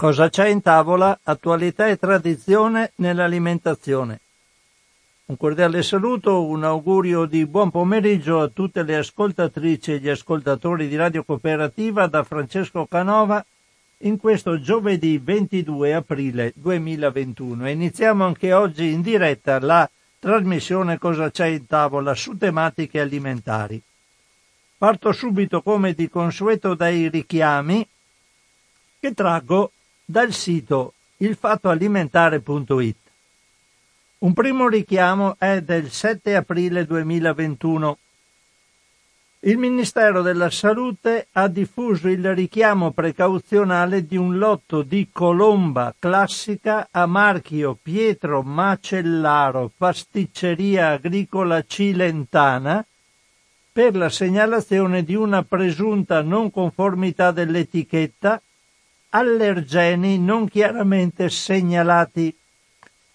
Cosa c'è in tavola? Attualità e tradizione nell'alimentazione. Un cordiale saluto, un augurio di buon pomeriggio a tutte le ascoltatrici e gli ascoltatori di Radio Cooperativa da Francesco Canova in questo giovedì 22 aprile 2021. iniziamo anche oggi in diretta la trasmissione Cosa c'è in tavola su tematiche alimentari. Parto subito come di consueto dai richiami che traggo dal sito ilfattoalimentare.it. Un primo richiamo è del 7 aprile 2021. Il Ministero della Salute ha diffuso il richiamo precauzionale di un lotto di colomba classica a marchio Pietro Macellaro Pasticceria Agricola Cilentana per la segnalazione di una presunta non conformità dell'etichetta allergeni non chiaramente segnalati.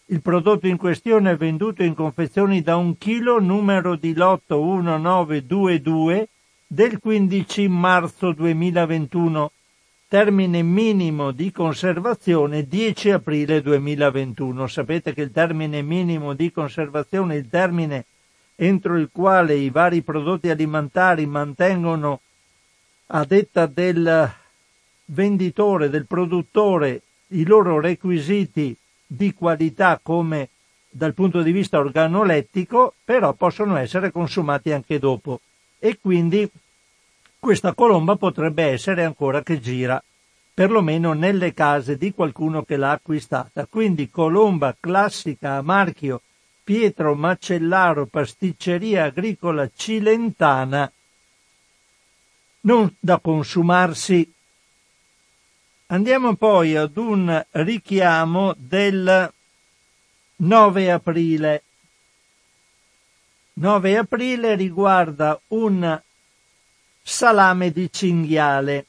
Il prodotto in questione è venduto in confezioni da un chilo numero di lotto 1922 del 15 marzo 2021. Termine minimo di conservazione 10 aprile 2021. Sapete che il termine minimo di conservazione, il termine entro il quale i vari prodotti alimentari mantengono a detta del venditore, del produttore, i loro requisiti di qualità come dal punto di vista organolettico, però possono essere consumati anche dopo. E quindi questa colomba potrebbe essere ancora che gira, perlomeno nelle case di qualcuno che l'ha acquistata. Quindi colomba classica a marchio Pietro Macellaro Pasticceria Agricola Cilentana, non da consumarsi Andiamo poi ad un richiamo del 9 aprile. 9 aprile riguarda un salame di cinghiale.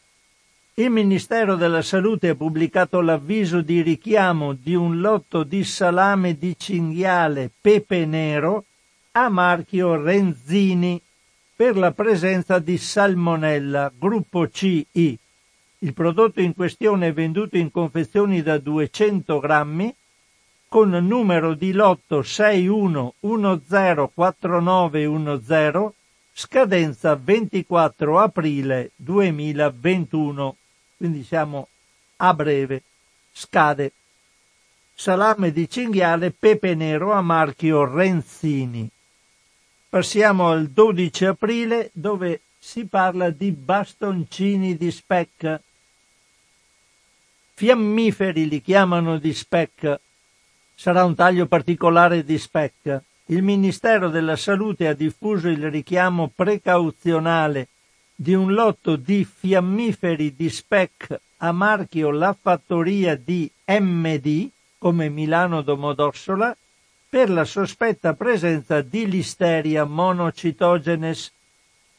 Il Ministero della Salute ha pubblicato l'avviso di richiamo di un lotto di salame di cinghiale pepe nero a marchio Renzini per la presenza di salmonella gruppo CI il prodotto in questione è venduto in confezioni da 200 grammi con numero di lotto 61104910, scadenza 24 aprile 2021. Quindi siamo a breve. Scade. Salame di cinghiale pepe nero a marchio Renzini. Passiamo al 12 aprile dove si parla di bastoncini di specca Fiammiferi li chiamano di spec. Sarà un taglio particolare di spec. Il Ministero della Salute ha diffuso il richiamo precauzionale di un lotto di fiammiferi di spec a marchio La Fattoria di MD, come Milano Domodossola, per la sospetta presenza di Listeria monocitogenes,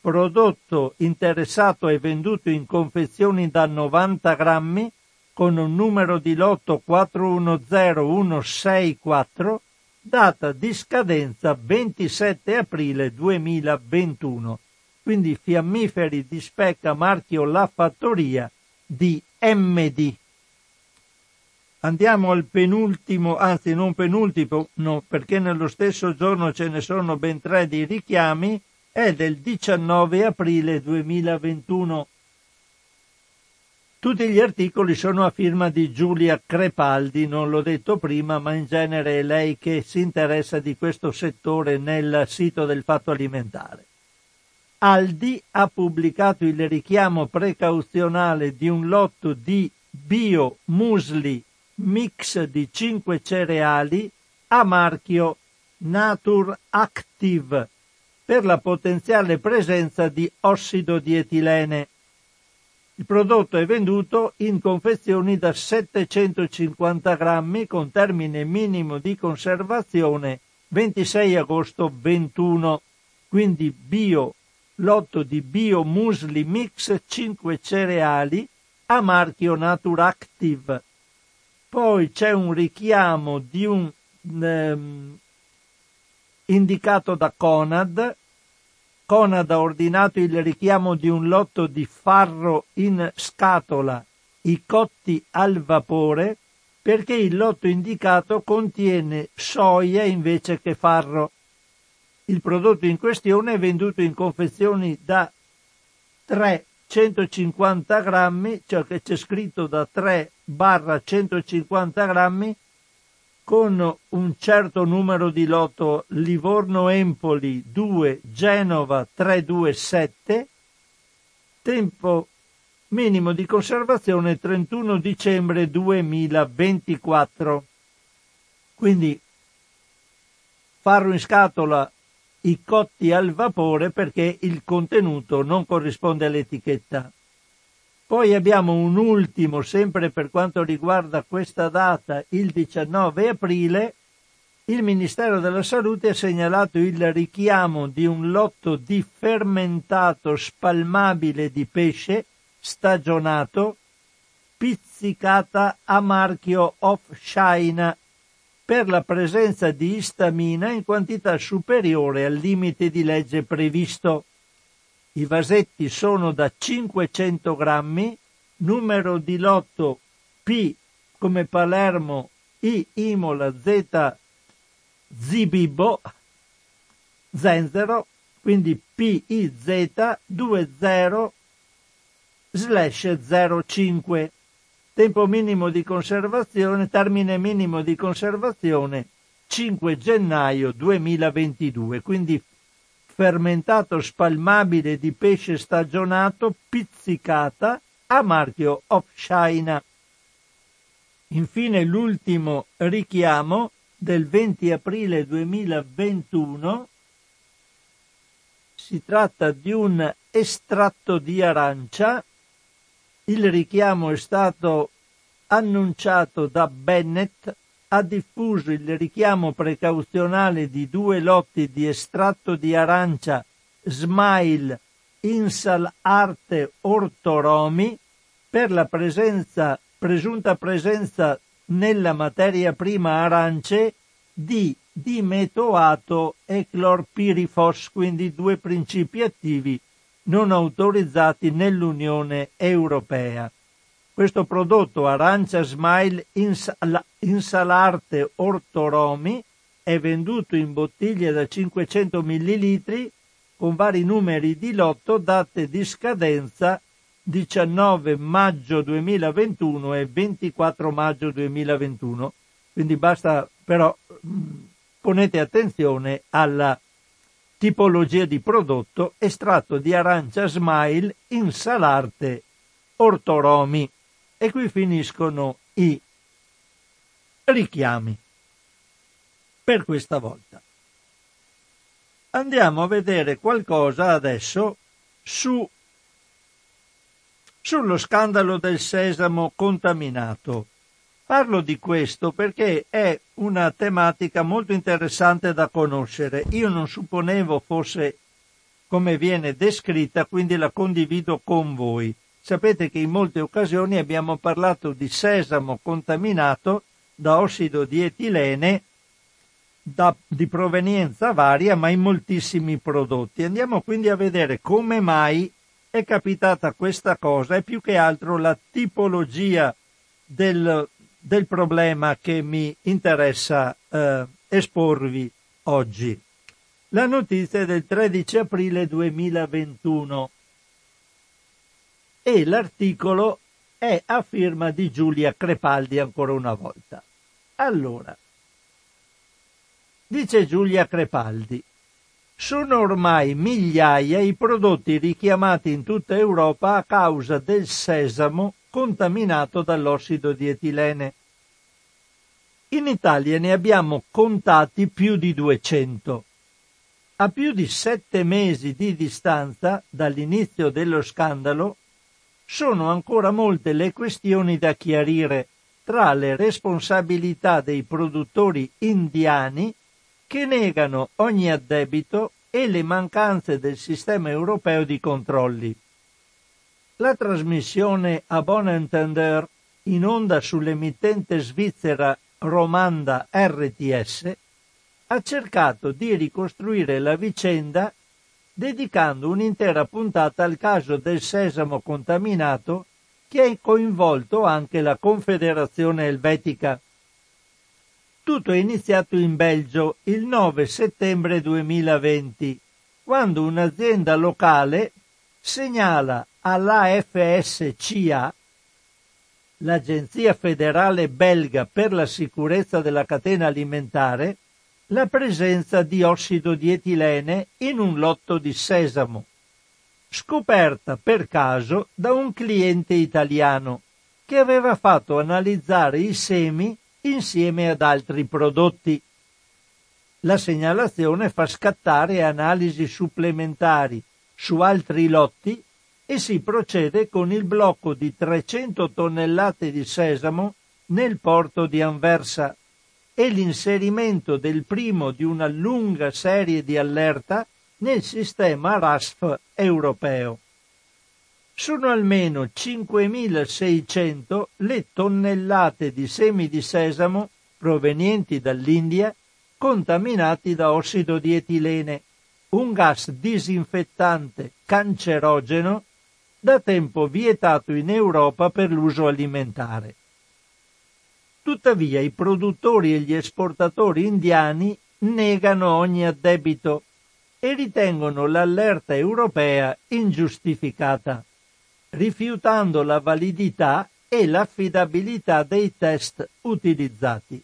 prodotto interessato e venduto in confezioni da 90 grammi con un numero di lotto 410164, data di scadenza 27 aprile 2021. Quindi fiammiferi di specca marchio La Fattoria di MD. Andiamo al penultimo, anzi non penultimo, no, perché nello stesso giorno ce ne sono ben tre di richiami, è del 19 aprile 2021. Tutti gli articoli sono a firma di Giulia Crepaldi, non l'ho detto prima, ma in genere è lei che si interessa di questo settore nel sito del Fatto Alimentare. Aldi ha pubblicato il richiamo precauzionale di un lotto di bio musli mix di 5 cereali a marchio Nature Active per la potenziale presenza di ossido di etilene il prodotto è venduto in confezioni da 750 grammi con termine minimo di conservazione 26 agosto 21. Quindi bio, lotto di bio musli mix 5 cereali a marchio Naturactive. Poi c'è un richiamo di un ehm, indicato da Conad Conad ha ordinato il richiamo di un lotto di farro in scatola i cotti al vapore perché il lotto indicato contiene soia invece che farro. Il prodotto in questione è venduto in confezioni da 3 150 grammi, cioè che c'è scritto da 3 barra 150 grammi, con un certo numero di lotto Livorno-Empoli 2, Genova 327, tempo minimo di conservazione 31 dicembre 2024. Quindi farlo in scatola i cotti al vapore perché il contenuto non corrisponde all'etichetta. Poi abbiamo un ultimo, sempre per quanto riguarda questa data, il 19 aprile, il Ministero della Salute ha segnalato il richiamo di un lotto di fermentato spalmabile di pesce stagionato pizzicata a marchio off China per la presenza di istamina in quantità superiore al limite di legge previsto. I vasetti sono da 500 grammi, numero di lotto P come Palermo, I Imola, Z Zibibo, Zenzero, quindi PIZ 20 slash 05 tempo minimo di conservazione, termine minimo di conservazione 5 gennaio 2022, quindi fermentato spalmabile di pesce stagionato pizzicata a marchio Off China. Infine l'ultimo richiamo del 20 aprile 2021 si tratta di un estratto di arancia il richiamo è stato annunciato da Bennett, ha diffuso il richiamo precauzionale di due lotti di estratto di arancia Smile Insal Arte Ortoromi per la presenza, presunta presenza nella materia prima arance di dimetoato e clorpirifos, quindi due principi attivi non autorizzati nell'Unione Europea. Questo prodotto Arancia Smile Insalarte Ortoromi è venduto in bottiglie da 500 ml con vari numeri di lotto, date di scadenza 19 maggio 2021 e 24 maggio 2021. Quindi basta però ponete attenzione alla tipologia di prodotto estratto di arancia smile in salarte ortoromi. E qui finiscono i richiami per questa volta. Andiamo a vedere qualcosa adesso su, sullo scandalo del sesamo contaminato Parlo di questo perché è una tematica molto interessante da conoscere. Io non supponevo fosse come viene descritta, quindi la condivido con voi. Sapete che in molte occasioni abbiamo parlato di sesamo contaminato da ossido di etilene da, di provenienza varia, ma in moltissimi prodotti. Andiamo quindi a vedere come mai è capitata questa cosa e più che altro la tipologia del, del problema che mi interessa eh, esporvi oggi. La notizia è del 13 aprile 2021 e l'articolo è a firma di Giulia Crepaldi ancora una volta. Allora, dice Giulia Crepaldi, sono ormai migliaia i prodotti richiamati in tutta Europa a causa del sesamo contaminato dall'ossido di etilene. In Italia ne abbiamo contati più di 200. A più di sette mesi di distanza dall'inizio dello scandalo, sono ancora molte le questioni da chiarire tra le responsabilità dei produttori indiani che negano ogni addebito e le mancanze del sistema europeo di controlli. La trasmissione a bon entender in onda sull'emittente svizzera Romanda RTS ha cercato di ricostruire la vicenda dedicando un'intera puntata al caso del sesamo contaminato che ha coinvolto anche la Confederazione Elvetica. Tutto è iniziato in Belgio il 9 settembre 2020, quando un'azienda locale segnala all'AFSCA, l'Agenzia federale belga per la sicurezza della catena alimentare, la presenza di ossido di etilene in un lotto di sesamo, scoperta per caso da un cliente italiano che aveva fatto analizzare i semi insieme ad altri prodotti. La segnalazione fa scattare analisi supplementari su altri lotti e si procede con il blocco di 300 tonnellate di sesamo nel porto di Anversa e l'inserimento del primo di una lunga serie di allerta nel sistema RASF europeo. Sono almeno 5.600 le tonnellate di semi di sesamo provenienti dall'India contaminati da ossido di etilene, un gas disinfettante cancerogeno da tempo vietato in Europa per l'uso alimentare. Tuttavia i produttori e gli esportatori indiani negano ogni addebito e ritengono l'allerta europea ingiustificata rifiutando la validità e l'affidabilità dei test utilizzati.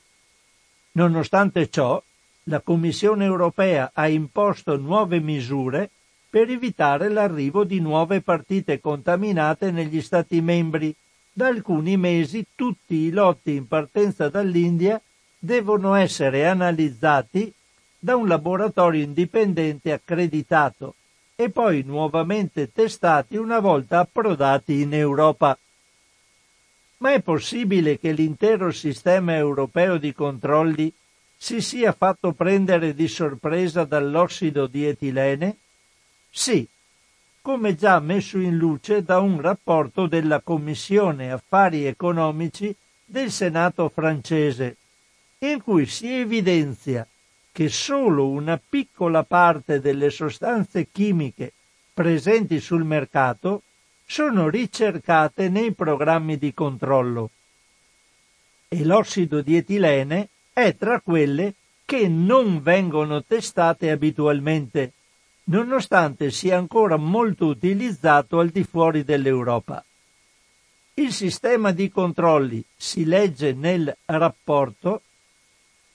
Nonostante ciò, la Commissione europea ha imposto nuove misure per evitare l'arrivo di nuove partite contaminate negli Stati membri. Da alcuni mesi tutti i lotti in partenza dall'India devono essere analizzati da un laboratorio indipendente accreditato e poi nuovamente testati una volta approdati in Europa. Ma è possibile che l'intero sistema europeo di controlli si sia fatto prendere di sorpresa dall'ossido di etilene? Sì, come già messo in luce da un rapporto della Commissione Affari Economici del Senato francese, in cui si evidenzia che solo una piccola parte delle sostanze chimiche presenti sul mercato sono ricercate nei programmi di controllo. E l'ossido di etilene è tra quelle che non vengono testate abitualmente, nonostante sia ancora molto utilizzato al di fuori dell'Europa. Il sistema di controlli, si legge nel rapporto,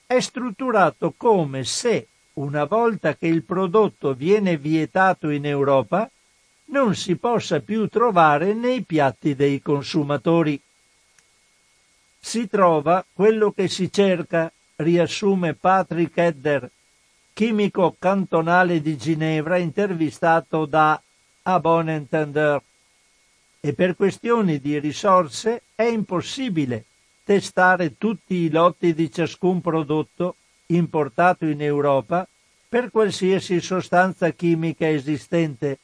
è strutturato come se, una volta che il prodotto viene vietato in Europa, non si possa più trovare nei piatti dei consumatori. Si trova quello che si cerca, riassume Patrick Edder, chimico cantonale di Ginevra intervistato da A Bon Entender. E per questioni di risorse è impossibile testare tutti i lotti di ciascun prodotto importato in Europa per qualsiasi sostanza chimica esistente.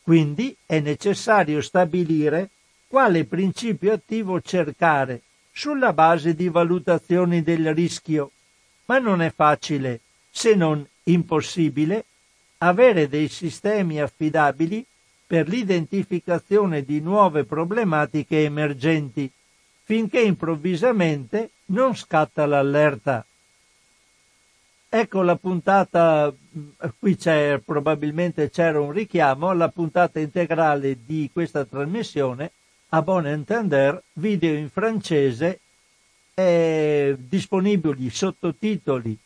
Quindi è necessario stabilire quale principio attivo cercare sulla base di valutazioni del rischio, ma non è facile, se non impossibile, avere dei sistemi affidabili per l'identificazione di nuove problematiche emergenti finché improvvisamente non scatta l'allerta. Ecco la puntata, qui c'è probabilmente c'era un richiamo alla puntata integrale di questa trasmissione a Bon Entender, video in francese, disponibili sottotitoli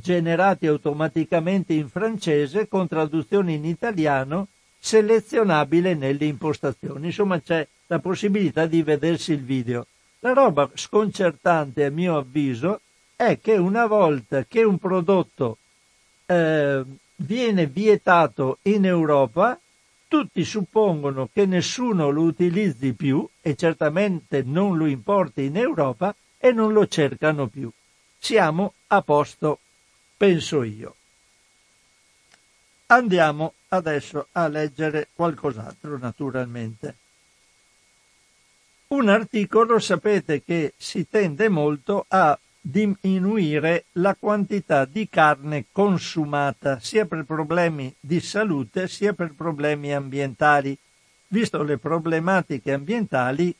generati automaticamente in francese con traduzione in italiano selezionabile nelle impostazioni. Insomma c'è la possibilità di vedersi il video. La roba sconcertante, a mio avviso, è che una volta che un prodotto eh, viene vietato in Europa, tutti suppongono che nessuno lo utilizzi più e certamente non lo importi in Europa e non lo cercano più. Siamo a posto, penso io. Andiamo adesso a leggere qualcos'altro, naturalmente. Un articolo sapete che si tende molto a diminuire la quantità di carne consumata sia per problemi di salute sia per problemi ambientali visto le problematiche ambientali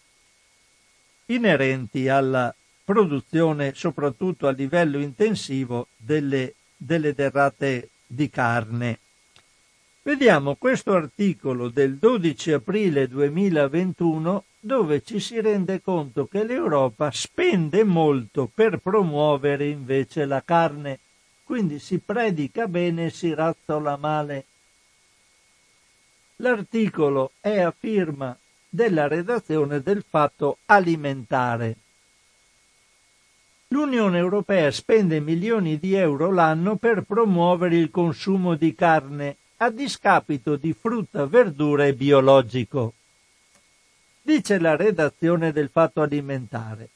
inerenti alla produzione, soprattutto a livello intensivo, delle, delle derrate di carne. Vediamo questo articolo del 12 aprile 2021 dove ci si rende conto che l'Europa spende molto per promuovere invece la carne, quindi si predica bene e si razzola male. L'articolo è a firma della redazione del Fatto Alimentare. L'Unione Europea spende milioni di euro l'anno per promuovere il consumo di carne a discapito di frutta, verdura e biologico. Dice la redazione del Fatto Alimentare.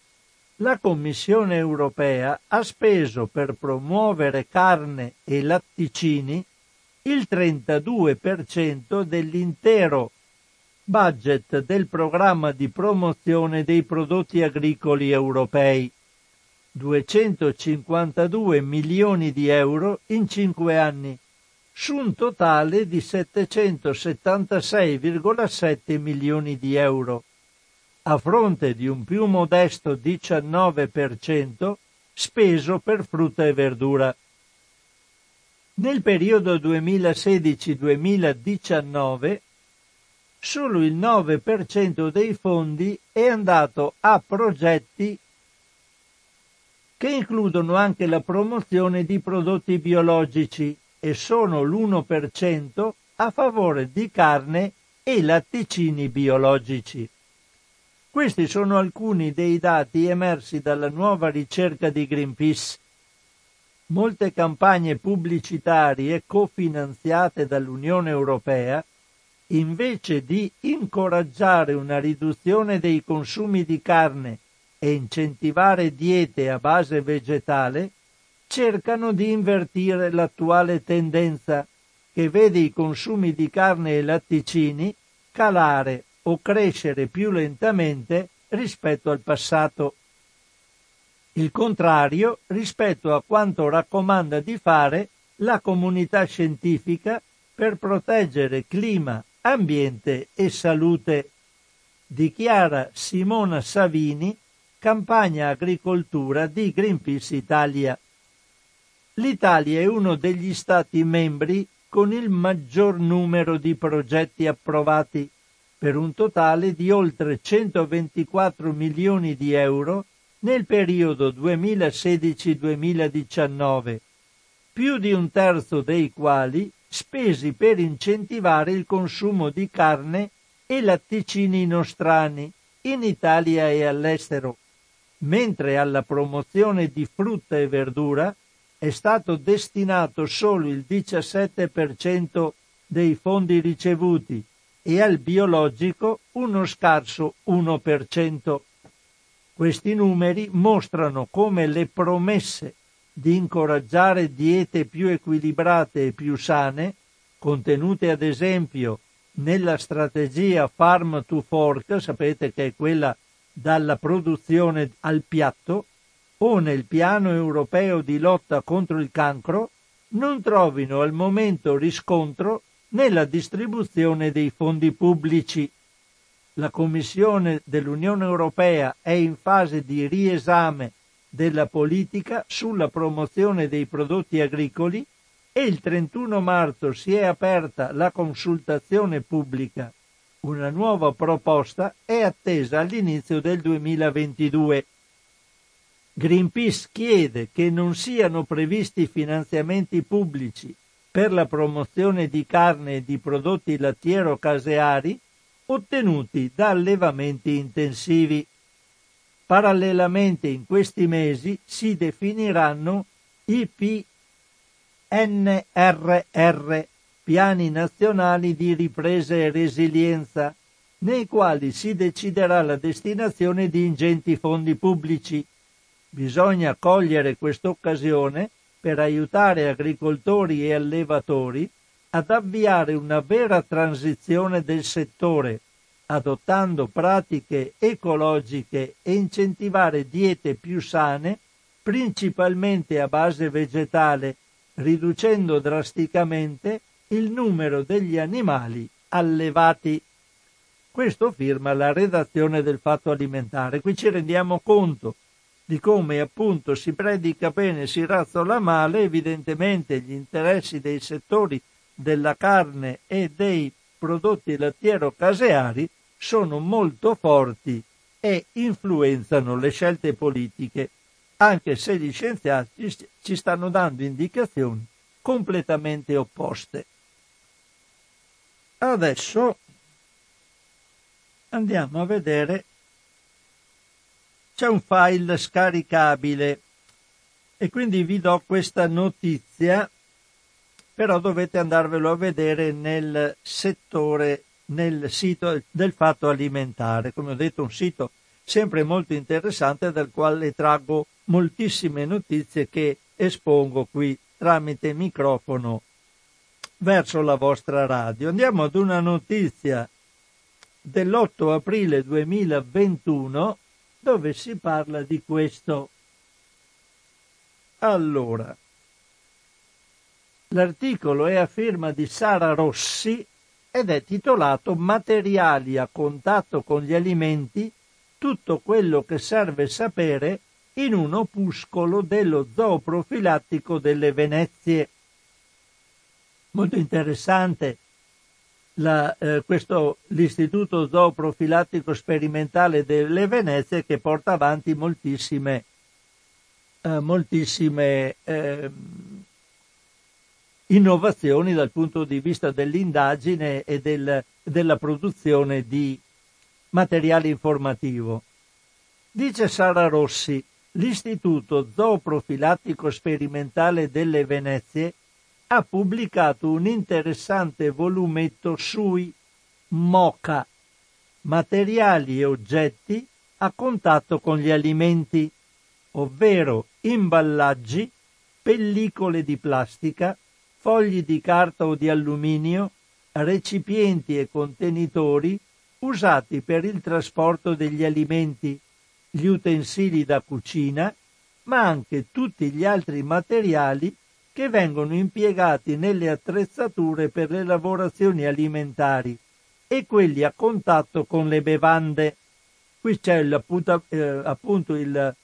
La Commissione europea ha speso per promuovere carne e latticini il 32% dell'intero budget del programma di promozione dei prodotti agricoli europei. 252 milioni di euro in cinque anni su un totale di 776,7 milioni di euro, a fronte di un più modesto 19% speso per frutta e verdura. Nel periodo 2016-2019 solo il 9% dei fondi è andato a progetti che includono anche la promozione di prodotti biologici e sono l'1% a favore di carne e latticini biologici. Questi sono alcuni dei dati emersi dalla nuova ricerca di Greenpeace. Molte campagne pubblicitarie cofinanziate dall'Unione Europea, invece di incoraggiare una riduzione dei consumi di carne e incentivare diete a base vegetale, cercano di invertire l'attuale tendenza che vede i consumi di carne e latticini calare o crescere più lentamente rispetto al passato. Il contrario rispetto a quanto raccomanda di fare la comunità scientifica per proteggere clima, ambiente e salute, dichiara Simona Savini, campagna agricoltura di Greenpeace Italia. l'Italia è uno degli Stati membri con il maggior numero di progetti approvati, per un totale di oltre 124 milioni di euro nel periodo 2016-2019, più di un terzo dei quali spesi per incentivare il consumo di carne e latticini nostrani in Italia e all'estero, mentre alla promozione di frutta e verdura è stato destinato solo il 17% dei fondi ricevuti e al biologico uno scarso 1%. Questi numeri mostrano come le promesse di incoraggiare diete più equilibrate e più sane, contenute ad esempio nella strategia Farm to Fork, sapete che è quella dalla produzione al piatto, o nel piano europeo di lotta contro il cancro non trovino al momento riscontro nella distribuzione dei fondi pubblici. La Commissione dell'Unione Europea è in fase di riesame della politica sulla promozione dei prodotti agricoli e il 31 marzo si è aperta la consultazione pubblica. Una nuova proposta è attesa all'inizio del 2022. Greenpeace chiede che non siano previsti finanziamenti pubblici per la promozione di carne e di prodotti lattiero-caseari ottenuti da allevamenti intensivi. Parallelamente in questi mesi si definiranno i PNRR, piani nazionali di ripresa e resilienza, nei quali si deciderà la destinazione di ingenti fondi pubblici. Bisogna cogliere quest'occasione per aiutare agricoltori e allevatori ad avviare una vera transizione del settore, adottando pratiche ecologiche e incentivare diete più sane, principalmente a base vegetale, riducendo drasticamente il numero degli animali allevati. Questo firma la redazione del fatto alimentare. Qui ci rendiamo conto di come appunto si predica bene, si razzola male, evidentemente gli interessi dei settori della carne e dei prodotti lattiero-caseari sono molto forti e influenzano le scelte politiche, anche se gli scienziati ci stanno dando indicazioni completamente opposte. Adesso andiamo a vedere c'è un file scaricabile e quindi vi do questa notizia, però dovete andarvelo a vedere nel settore, nel sito del fatto alimentare. Come ho detto, un sito sempre molto interessante dal quale traggo moltissime notizie che espongo qui tramite microfono verso la vostra radio. Andiamo ad una notizia dell'8 aprile 2021 dove si parla di questo. Allora, l'articolo è a firma di Sara Rossi ed è titolato Materiali a contatto con gli alimenti, tutto quello che serve sapere in un opuscolo dello zooprofilattico delle Venezie. Molto interessante la, eh, questo, l'Istituto Zooprofilattico Sperimentale delle Venezie che porta avanti moltissime, eh, moltissime eh, innovazioni dal punto di vista dell'indagine e del, della produzione di materiale informativo. Dice Sara Rossi, l'Istituto Zooprofilattico Sperimentale delle Venezie ha pubblicato un interessante volumetto sui MOCA, materiali e oggetti a contatto con gli alimenti, ovvero imballaggi, pellicole di plastica, fogli di carta o di alluminio, recipienti e contenitori usati per il trasporto degli alimenti, gli utensili da cucina, ma anche tutti gli altri materiali che vengono impiegati nelle attrezzature per le lavorazioni alimentari e quelli a contatto con le bevande. Qui c'è appunto, eh, appunto il,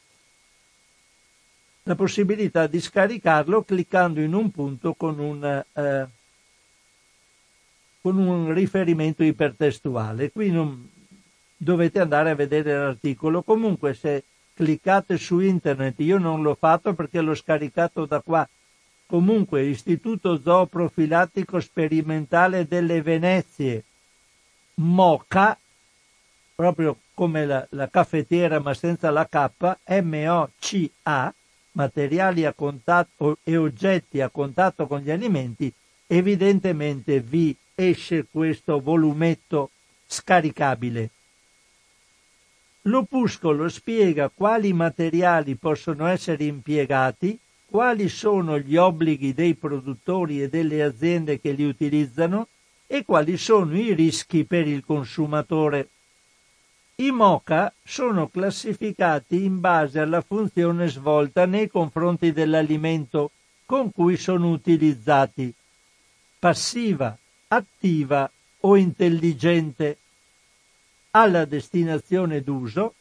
la possibilità di scaricarlo cliccando in un punto con un, eh, con un riferimento ipertestuale. Qui non dovete andare a vedere l'articolo. Comunque se cliccate su internet, io non l'ho fatto perché l'ho scaricato da qua Comunque, Istituto Zooprofilattico Sperimentale delle Venezie, MOCA, proprio come la, la caffettiera ma senza la K, M-O-C-A, materiali a contatto e oggetti a contatto con gli alimenti, evidentemente vi esce questo volumetto scaricabile. L'opuscolo spiega quali materiali possono essere impiegati quali sono gli obblighi dei produttori e delle aziende che li utilizzano? E quali sono i rischi per il consumatore. I MOCA sono classificati in base alla funzione svolta nei confronti dell'alimento con cui sono utilizzati, passiva, attiva o intelligente, alla destinazione d'uso,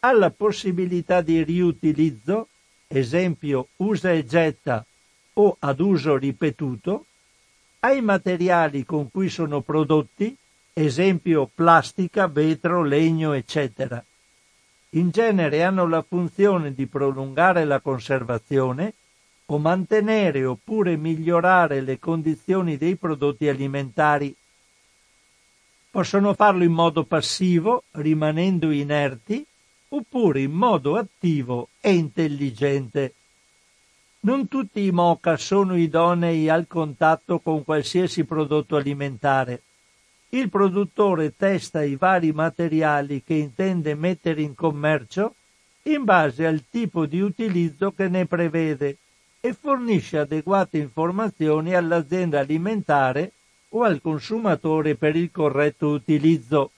alla possibilità di riutilizzo, esempio usa e getta o ad uso ripetuto, ai materiali con cui sono prodotti, esempio plastica, vetro, legno, eccetera. In genere hanno la funzione di prolungare la conservazione o mantenere oppure migliorare le condizioni dei prodotti alimentari. Possono farlo in modo passivo, rimanendo inerti, oppure in modo attivo e intelligente. Non tutti i moca sono idonei al contatto con qualsiasi prodotto alimentare. Il produttore testa i vari materiali che intende mettere in commercio in base al tipo di utilizzo che ne prevede e fornisce adeguate informazioni all'azienda alimentare o al consumatore per il corretto utilizzo.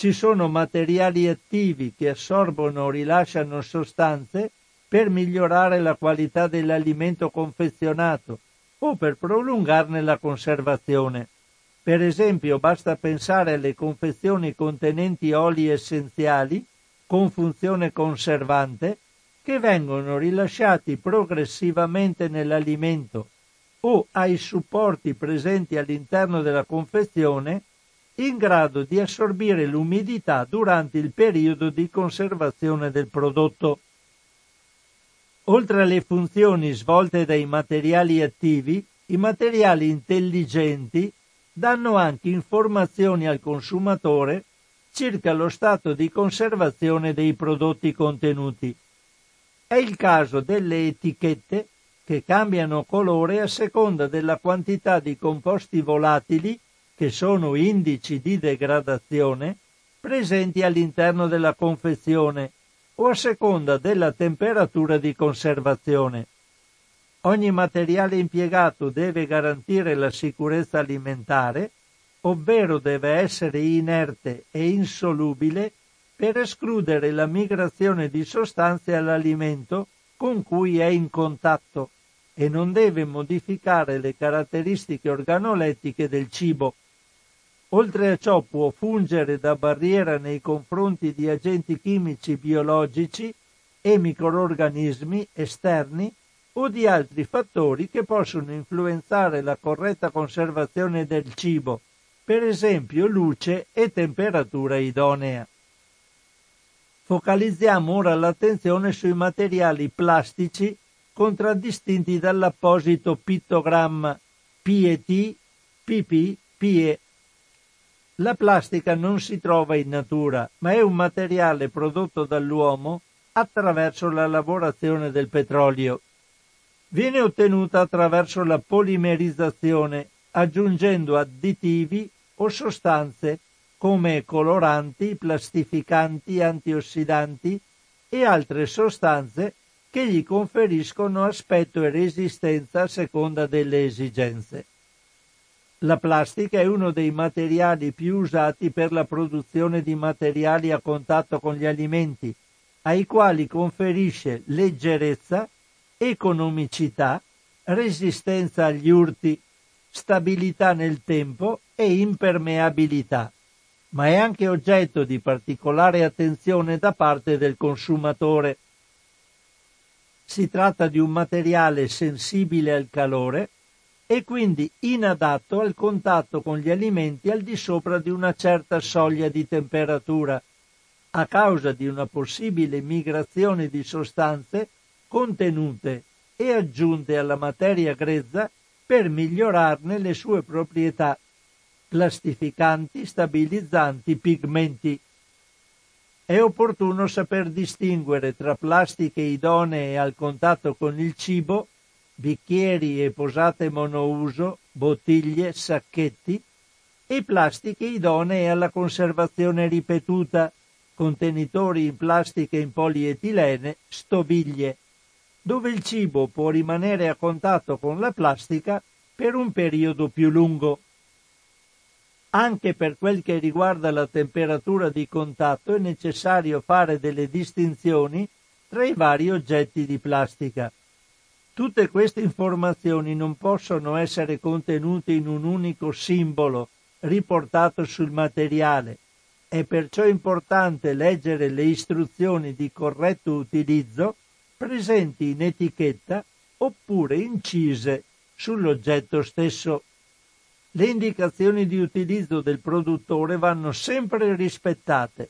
Ci sono materiali attivi che assorbono o rilasciano sostanze per migliorare la qualità dell'alimento confezionato o per prolungarne la conservazione. Per esempio basta pensare alle confezioni contenenti oli essenziali con funzione conservante che vengono rilasciati progressivamente nell'alimento o ai supporti presenti all'interno della confezione in grado di assorbire l'umidità durante il periodo di conservazione del prodotto. Oltre alle funzioni svolte dai materiali attivi, i materiali intelligenti danno anche informazioni al consumatore circa lo stato di conservazione dei prodotti contenuti. È il caso delle etichette che cambiano colore a seconda della quantità di composti volatili, che sono indici di degradazione, presenti all'interno della confezione o a seconda della temperatura di conservazione. Ogni materiale impiegato deve garantire la sicurezza alimentare, ovvero deve essere inerte e insolubile per escludere la migrazione di sostanze all'alimento con cui è in contatto e non deve modificare le caratteristiche organolettiche del cibo. Oltre a ciò può fungere da barriera nei confronti di agenti chimici biologici e microorganismi esterni o di altri fattori che possono influenzare la corretta conservazione del cibo, per esempio luce e temperatura idonea. Focalizziamo ora l'attenzione sui materiali plastici contraddistinti dall'apposito pittogramma PET, PP, PE. La plastica non si trova in natura, ma è un materiale prodotto dall'uomo attraverso la lavorazione del petrolio viene ottenuta attraverso la polimerizzazione aggiungendo additivi o sostanze come coloranti, plastificanti, antiossidanti e altre sostanze che gli conferiscono aspetto e resistenza a seconda delle esigenze. La plastica è uno dei materiali più usati per la produzione di materiali a contatto con gli alimenti, ai quali conferisce leggerezza economicità, resistenza agli urti, stabilità nel tempo e impermeabilità, ma è anche oggetto di particolare attenzione da parte del consumatore. Si tratta di un materiale sensibile al calore e quindi inadatto al contatto con gli alimenti al di sopra di una certa soglia di temperatura, a causa di una possibile migrazione di sostanze contenute e aggiunte alla materia grezza per migliorarne le sue proprietà plastificanti, stabilizzanti, pigmenti. È opportuno saper distinguere tra plastiche idonee al contatto con il cibo, bicchieri e posate monouso, bottiglie, sacchetti, e plastiche idonee alla conservazione ripetuta, contenitori in plastica in polietilene, stoviglie dove il cibo può rimanere a contatto con la plastica per un periodo più lungo. Anche per quel che riguarda la temperatura di contatto è necessario fare delle distinzioni tra i vari oggetti di plastica. Tutte queste informazioni non possono essere contenute in un unico simbolo riportato sul materiale. È perciò importante leggere le istruzioni di corretto utilizzo presenti in etichetta oppure incise sull'oggetto stesso. Le indicazioni di utilizzo del produttore vanno sempre rispettate.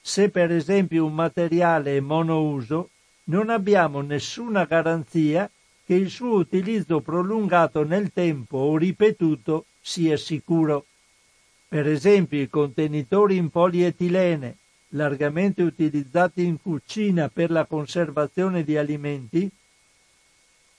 Se per esempio un materiale è monouso, non abbiamo nessuna garanzia che il suo utilizzo prolungato nel tempo o ripetuto sia sicuro. Per esempio i contenitori in polietilene largamente utilizzati in cucina per la conservazione di alimenti,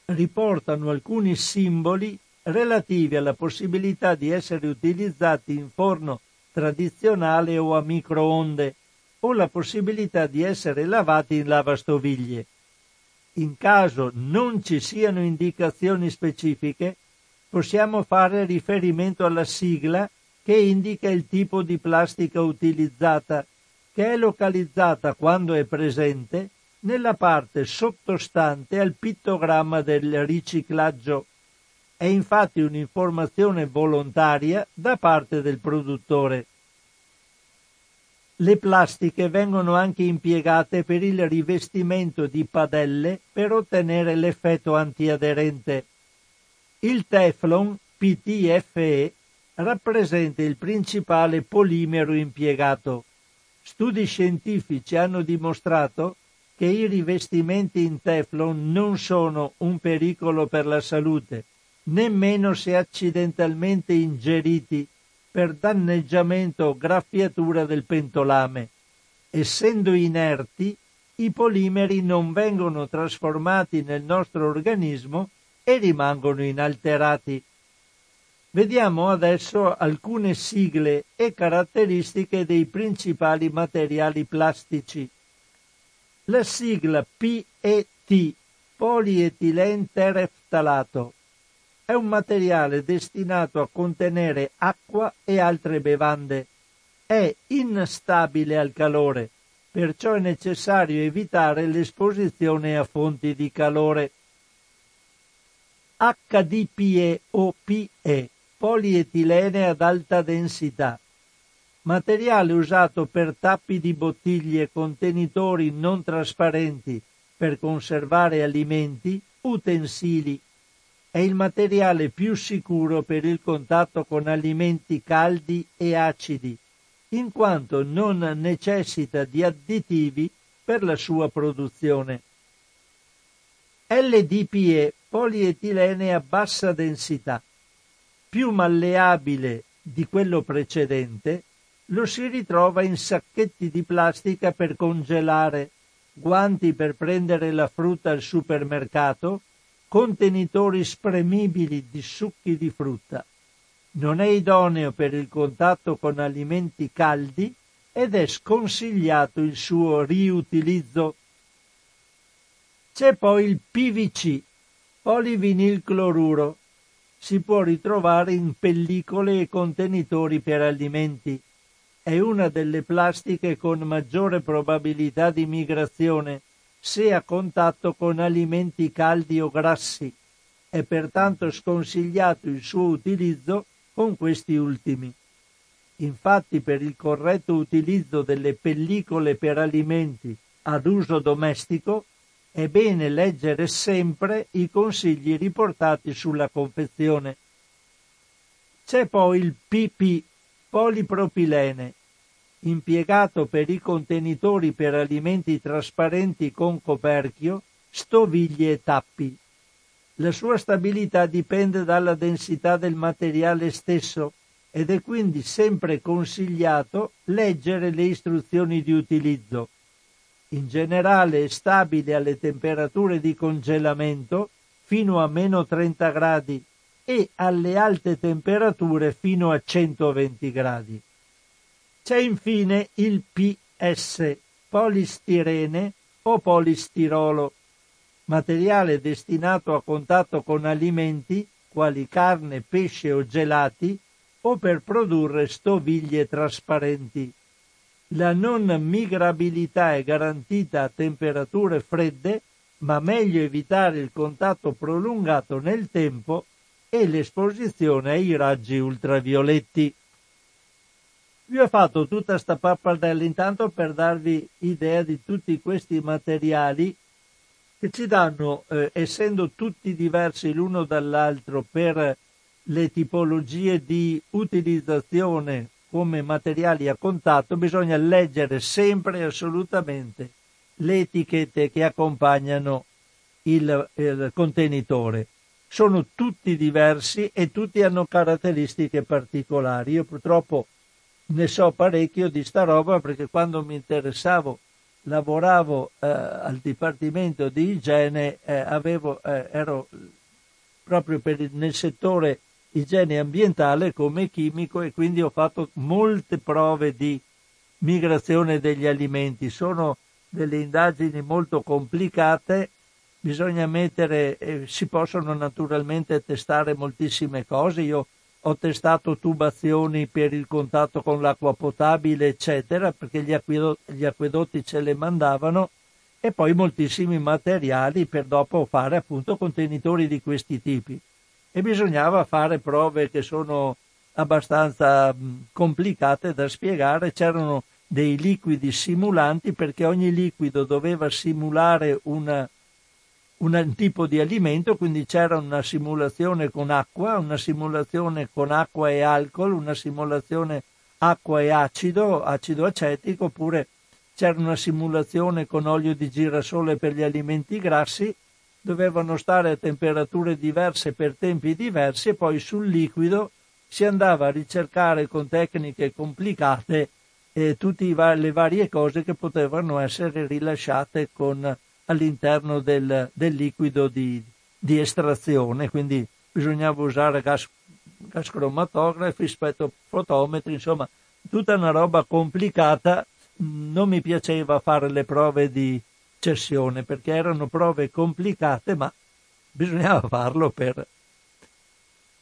riportano alcuni simboli relativi alla possibilità di essere utilizzati in forno tradizionale o a microonde o la possibilità di essere lavati in lavastoviglie. In caso non ci siano indicazioni specifiche, possiamo fare riferimento alla sigla che indica il tipo di plastica utilizzata che è localizzata quando è presente nella parte sottostante al pittogramma del riciclaggio. È infatti un'informazione volontaria da parte del produttore. Le plastiche vengono anche impiegate per il rivestimento di padelle per ottenere l'effetto antiaderente. Il Teflon PTFE rappresenta il principale polimero impiegato. Studi scientifici hanno dimostrato che i rivestimenti in Teflon non sono un pericolo per la salute, nemmeno se accidentalmente ingeriti per danneggiamento o graffiatura del pentolame. Essendo inerti, i polimeri non vengono trasformati nel nostro organismo e rimangono inalterati. Vediamo adesso alcune sigle e caratteristiche dei principali materiali plastici. La sigla PET, polietilentereftalato, è un materiale destinato a contenere acqua e altre bevande. È instabile al calore, perciò è necessario evitare l'esposizione a fonti di calore. HDPE o PE, polietilene ad alta densità, materiale usato per tappi di bottiglie e contenitori non trasparenti per conservare alimenti, utensili è il materiale più sicuro per il contatto con alimenti caldi e acidi, in quanto non necessita di additivi per la sua produzione. LDPE polietilene a bassa densità, più malleabile di quello precedente, lo si ritrova in sacchetti di plastica per congelare, guanti per prendere la frutta al supermercato, contenitori spremibili di succhi di frutta. Non è idoneo per il contatto con alimenti caldi ed è sconsigliato il suo riutilizzo. C'è poi il PVC, polivinilcloruro. Si può ritrovare in pellicole e contenitori per alimenti. È una delle plastiche con maggiore probabilità di migrazione se a contatto con alimenti caldi o grassi. È pertanto sconsigliato il suo utilizzo con questi ultimi. Infatti per il corretto utilizzo delle pellicole per alimenti ad uso domestico è bene leggere sempre i consigli riportati sulla confezione. C'è poi il PP, polipropilene, impiegato per i contenitori per alimenti trasparenti con coperchio, stoviglie e tappi. La sua stabilità dipende dalla densità del materiale stesso ed è quindi sempre consigliato leggere le istruzioni di utilizzo. In generale è stabile alle temperature di congelamento fino a meno 30 gradi e alle alte temperature fino a 120 gradi. C'è infine il PS, polistirene o polistirolo, materiale destinato a contatto con alimenti quali carne, pesce o gelati o per produrre stoviglie trasparenti. La non migrabilità è garantita a temperature fredde, ma meglio evitare il contatto prolungato nel tempo e l'esposizione ai raggi ultravioletti. Vi ho fatto tutta sta pappardella intanto per darvi idea di tutti questi materiali che ci danno, eh, essendo tutti diversi l'uno dall'altro per le tipologie di utilizzazione come materiali a contatto, bisogna leggere sempre e assolutamente le etichette che accompagnano il, il contenitore. Sono tutti diversi e tutti hanno caratteristiche particolari. Io purtroppo ne so parecchio di sta roba perché quando mi interessavo lavoravo eh, al dipartimento di igiene eh, avevo, eh, ero proprio per, nel settore igiene ambientale come chimico e quindi ho fatto molte prove di migrazione degli alimenti. Sono delle indagini molto complicate bisogna mettere eh, si possono naturalmente testare moltissime cose. Io ho testato tubazioni per il contatto con l'acqua potabile, eccetera, perché gli, acquedotti, gli acquedotti ce le mandavano e poi moltissimi materiali per dopo fare appunto contenitori di questi tipi. e bisognava fare prove che sono abbastanza complicate da spiegare, c'erano dei liquidi simulanti perché ogni liquido doveva simulare una, un tipo di alimento, quindi c'era una simulazione con acqua, una simulazione con acqua e alcol, una simulazione acqua e acido, acido acetico, oppure c'era una simulazione con olio di girasole per gli alimenti grassi, dovevano stare a temperature diverse per tempi diversi e poi sul liquido si andava a ricercare con tecniche complicate eh, tutte le varie cose che potevano essere rilasciate con, all'interno del, del liquido di, di, estrazione, quindi bisognava usare gas, gas cromatografi, spettrofotometri, insomma tutta una roba complicata non mi piaceva fare le prove di cessione perché erano prove complicate, ma bisognava farlo per,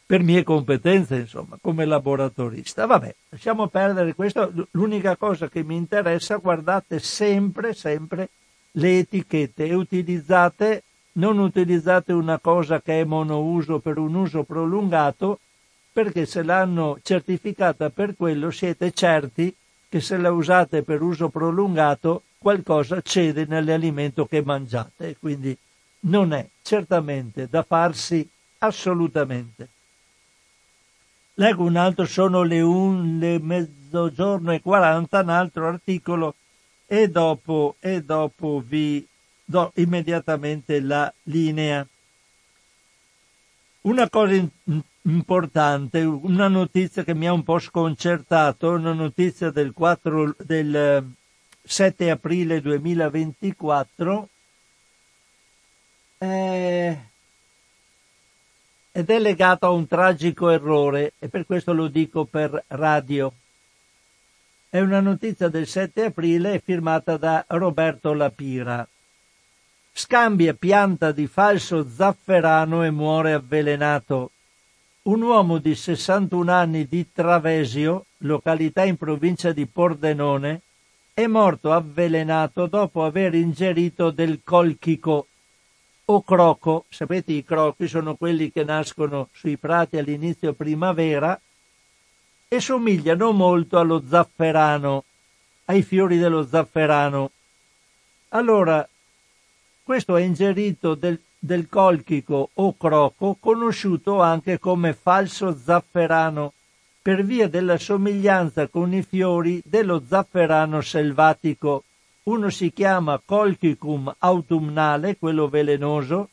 per mie competenze, insomma, come laboratorista. Vabbè, lasciamo perdere questo. L'unica cosa che mi interessa, guardate sempre, sempre le etichette utilizzate, non utilizzate una cosa che è monouso per un uso prolungato, perché se l'hanno certificata per quello siete certi che se la usate per uso prolungato qualcosa cede nell'alimento che mangiate, quindi non è certamente da farsi assolutamente. Leggo un altro, sono le, un, le mezzogiorno e 40, un altro articolo e dopo, e dopo vi do immediatamente la linea. Una cosa importante, una notizia che mi ha un po' sconcertato, una notizia del, 4, del 7 eh, aprile 2024 eh, ed è legata a un tragico errore e per questo lo dico per radio. È una notizia del 7 aprile firmata da Roberto Lapira. Scambia pianta di falso zafferano e muore avvelenato un uomo di 61 anni di Travesio, località in provincia di Pordenone, è morto avvelenato dopo aver ingerito del colchico o croco. Sapete, i crochi sono quelli che nascono sui prati all'inizio primavera e somigliano molto allo zafferano, ai fiori dello zafferano. Allora, questo ha ingerito del del colchico o croco, conosciuto anche come falso zafferano, per via della somiglianza con i fiori dello zafferano selvatico. Uno si chiama colchicum autumnale, quello velenoso,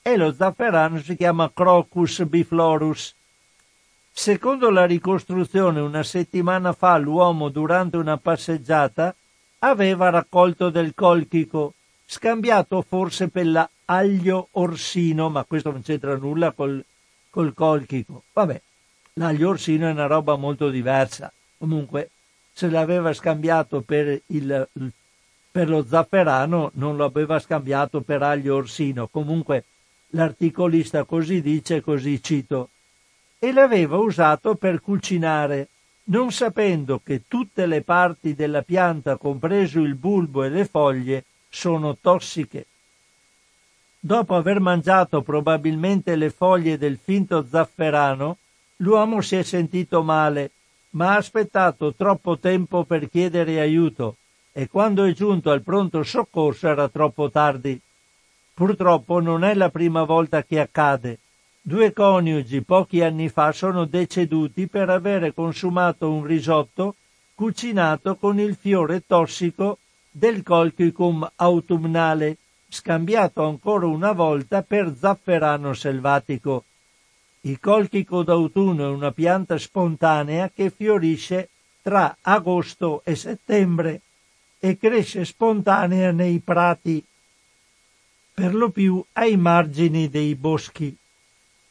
e lo zafferano si chiama Crocus biflorus. Secondo la ricostruzione, una settimana fa l'uomo durante una passeggiata aveva raccolto del colchico, scambiato forse per la aglio orsino, ma questo non c'entra nulla col, col colchico. Vabbè, l'aglio orsino è una roba molto diversa. Comunque, se l'aveva scambiato per, il, per lo zafferano, non lo aveva scambiato per aglio orsino. Comunque, l'articolista così dice, così cito, e l'aveva usato per cucinare, non sapendo che tutte le parti della pianta, compreso il bulbo e le foglie, sono tossiche. Dopo aver mangiato probabilmente le foglie del finto zafferano, l'uomo si è sentito male, ma ha aspettato troppo tempo per chiedere aiuto e quando è giunto al pronto soccorso era troppo tardi. Purtroppo non è la prima volta che accade. Due coniugi pochi anni fa sono deceduti per avere consumato un risotto cucinato con il fiore tossico del colchicum autumnale scambiato ancora una volta per zafferano selvatico. Il colchico d'autunno è una pianta spontanea che fiorisce tra agosto e settembre e cresce spontanea nei prati, per lo più ai margini dei boschi.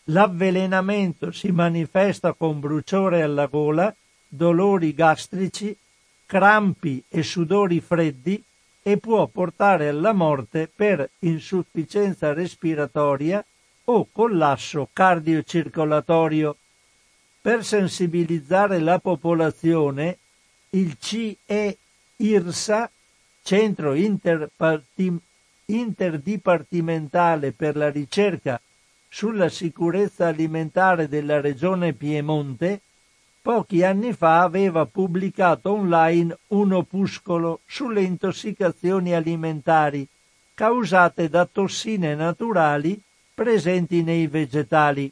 L'avvelenamento si manifesta con bruciore alla gola, dolori gastrici, crampi e sudori freddi, e può portare alla morte per insufficienza respiratoria o collasso cardiocircolatorio. Per sensibilizzare la popolazione, il CE IRSA, Centro Interdipartimentale per la ricerca sulla sicurezza alimentare della regione Piemonte, pochi anni fa aveva pubblicato online un opuscolo sulle intossicazioni alimentari causate da tossine naturali presenti nei vegetali.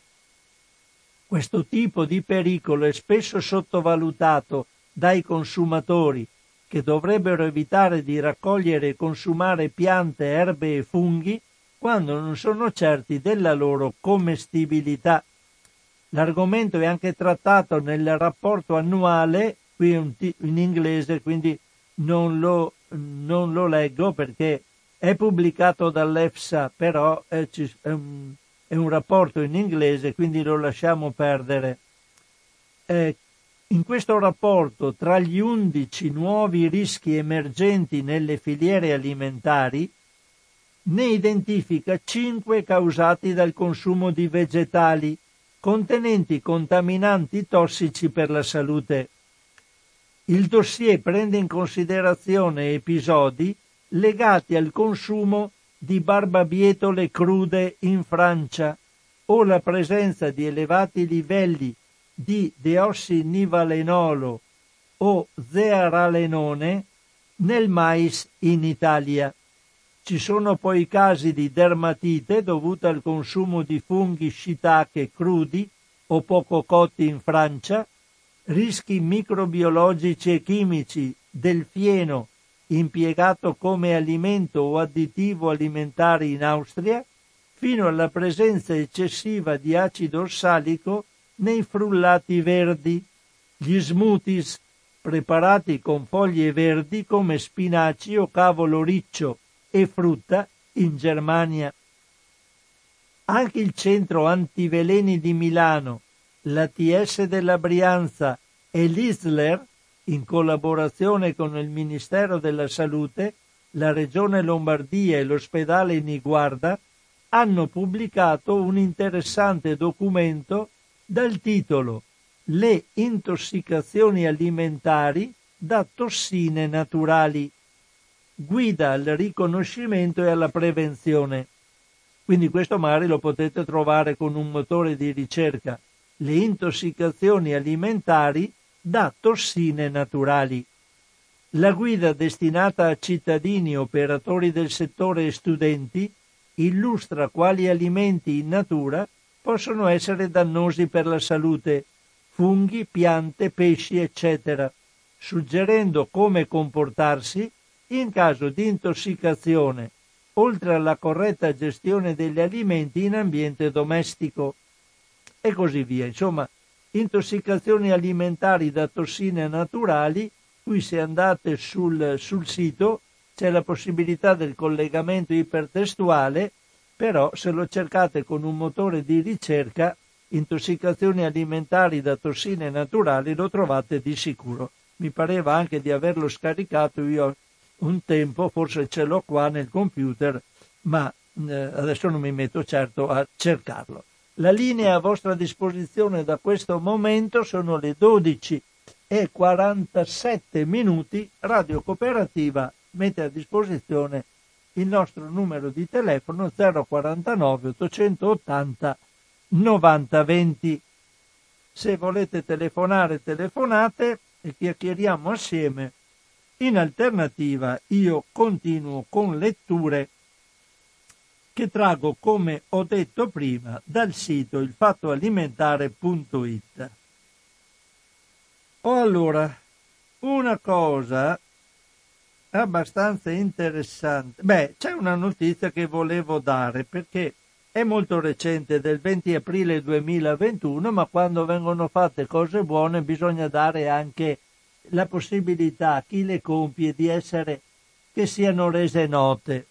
Questo tipo di pericolo è spesso sottovalutato dai consumatori che dovrebbero evitare di raccogliere e consumare piante, erbe e funghi quando non sono certi della loro commestibilità. L'argomento è anche trattato nel rapporto annuale, qui in inglese, quindi non lo, non lo leggo perché è pubblicato dall'EFSA, però è, un, è, un, rapporto in inglese, quindi lo lasciamo perdere. Eh, in questo rapporto, tra gli 11 nuovi rischi emergenti nelle filiere alimentari, ne identifica 5 causati dal consumo di vegetali contenenti contaminanti tossici per la salute. Il dossier prende in considerazione episodi legati al consumo di barbabietole crude in Francia o la presenza di elevati livelli di deossinivalenolo o zearalenone nel mais in Italia. Ci sono poi casi di dermatite dovuta al consumo di funghi shiitake crudi o poco cotti in Francia, rischi microbiologici e chimici del fieno impiegato come alimento o additivo alimentare in Austria, fino alla presenza eccessiva di acido ossalico nei frullati verdi, gli smoothies preparati con foglie verdi come spinaci o cavolo riccio e frutta in Germania. Anche il centro antiveleni di Milano, l'ATS della Brianza e l'ISLER, in collaborazione con il Ministero della Salute, la Regione Lombardia e l'ospedale Niguarda, hanno pubblicato un interessante documento dal titolo Le intossicazioni alimentari da tossine naturali guida al riconoscimento e alla prevenzione. Quindi questo magari lo potete trovare con un motore di ricerca. Le intossicazioni alimentari da tossine naturali. La guida destinata a cittadini, operatori del settore e studenti illustra quali alimenti in natura possono essere dannosi per la salute, funghi, piante, pesci, eccetera, suggerendo come comportarsi in caso di intossicazione, oltre alla corretta gestione degli alimenti in ambiente domestico e così via. Insomma, intossicazioni alimentari da tossine naturali, qui se andate sul, sul sito c'è la possibilità del collegamento ipertestuale, però se lo cercate con un motore di ricerca, intossicazioni alimentari da tossine naturali lo trovate di sicuro. Mi pareva anche di averlo scaricato io un tempo, forse ce l'ho qua nel computer, ma eh, adesso non mi metto certo a cercarlo. La linea a vostra disposizione da questo momento sono le 12 e 47 minuti. Radio Cooperativa mette a disposizione il nostro numero di telefono 049 880 9020. Se volete telefonare, telefonate e chiacchieriamo assieme in alternativa io continuo con letture che trago, come ho detto prima, dal sito ilfattoalimentare.it. Oh, allora, una cosa abbastanza interessante. Beh, c'è una notizia che volevo dare perché è molto recente, del 20 aprile 2021, ma quando vengono fatte cose buone bisogna dare anche la possibilità a chi le compie di essere che siano rese note.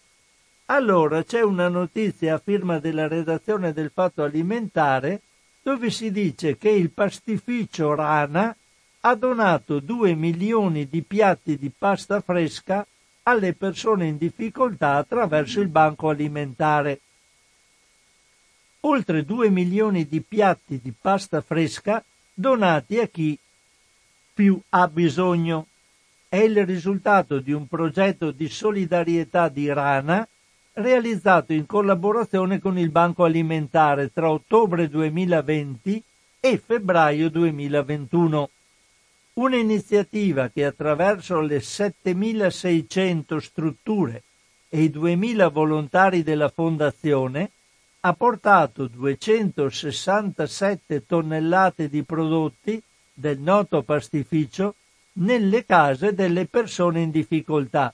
Allora c'è una notizia a firma della redazione del Fatto Alimentare dove si dice che il pastificio Rana ha donato 2 milioni di piatti di pasta fresca alle persone in difficoltà attraverso il banco alimentare. Oltre 2 milioni di piatti di pasta fresca donati a chi più ha bisogno. È il risultato di un progetto di solidarietà di Rana realizzato in collaborazione con il Banco Alimentare tra ottobre 2020 e febbraio 2021. Un'iniziativa che attraverso le 7600 strutture e i 2000 volontari della Fondazione ha portato 267 tonnellate di prodotti del noto pastificio nelle case delle persone in difficoltà,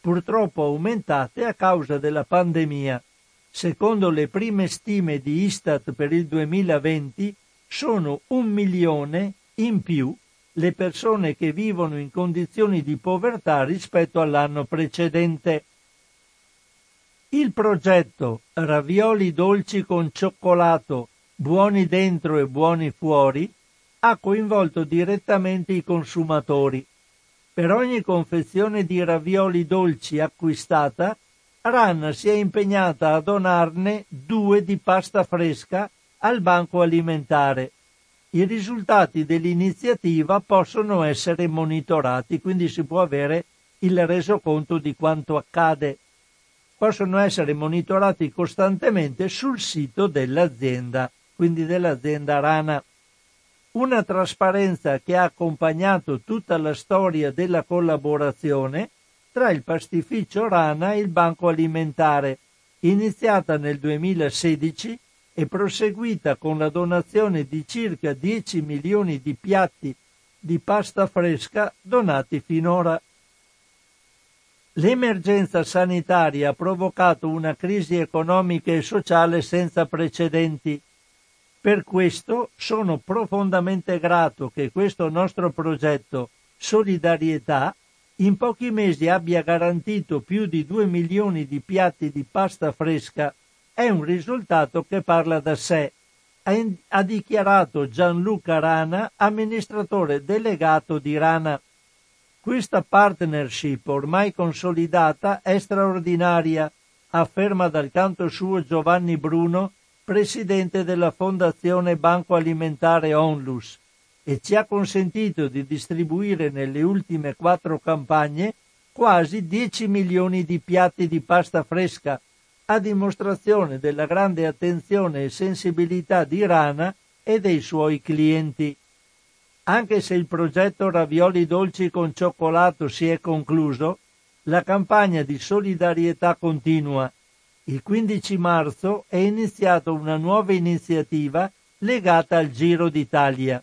purtroppo aumentate a causa della pandemia. Secondo le prime stime di Istat per il 2020 sono un milione in più le persone che vivono in condizioni di povertà rispetto all'anno precedente. Il progetto Ravioli dolci con cioccolato, buoni dentro e buoni fuori, ha coinvolto direttamente i consumatori. Per ogni confezione di ravioli dolci acquistata, Ranna si è impegnata a donarne due di pasta fresca al banco alimentare. I risultati dell'iniziativa possono essere monitorati, quindi si può avere il resoconto di quanto accade. Possono essere monitorati costantemente sul sito dell'azienda, quindi dell'azienda Rana una trasparenza che ha accompagnato tutta la storia della collaborazione tra il pastificio Rana e il Banco Alimentare, iniziata nel 2016 e proseguita con la donazione di circa 10 milioni di piatti di pasta fresca donati finora. L'emergenza sanitaria ha provocato una crisi economica e sociale senza precedenti per questo sono profondamente grato che questo nostro progetto Solidarietà in pochi mesi abbia garantito più di 2 milioni di piatti di pasta fresca. È un risultato che parla da sé, ha dichiarato Gianluca Rana, amministratore delegato di Rana. Questa partnership ormai consolidata è straordinaria, afferma dal canto suo Giovanni Bruno, presidente della Fondazione Banco Alimentare Onlus e ci ha consentito di distribuire nelle ultime quattro campagne quasi 10 milioni di piatti di pasta fresca, a dimostrazione della grande attenzione e sensibilità di Rana e dei suoi clienti. Anche se il progetto Ravioli dolci con cioccolato si è concluso, la campagna di solidarietà continua il 15 marzo è iniziata una nuova iniziativa legata al Giro d'Italia.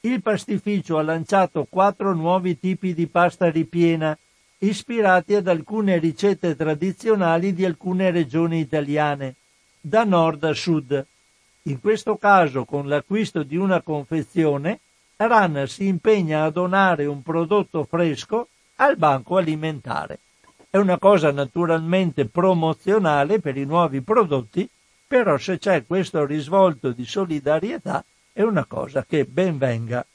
Il pastificio ha lanciato quattro nuovi tipi di pasta ripiena, ispirati ad alcune ricette tradizionali di alcune regioni italiane, da nord a sud. In questo caso, con l'acquisto di una confezione, Rana si impegna a donare un prodotto fresco al banco alimentare. È una cosa naturalmente promozionale per i nuovi prodotti, però se c'è questo risvolto di solidarietà è una cosa che ben venga.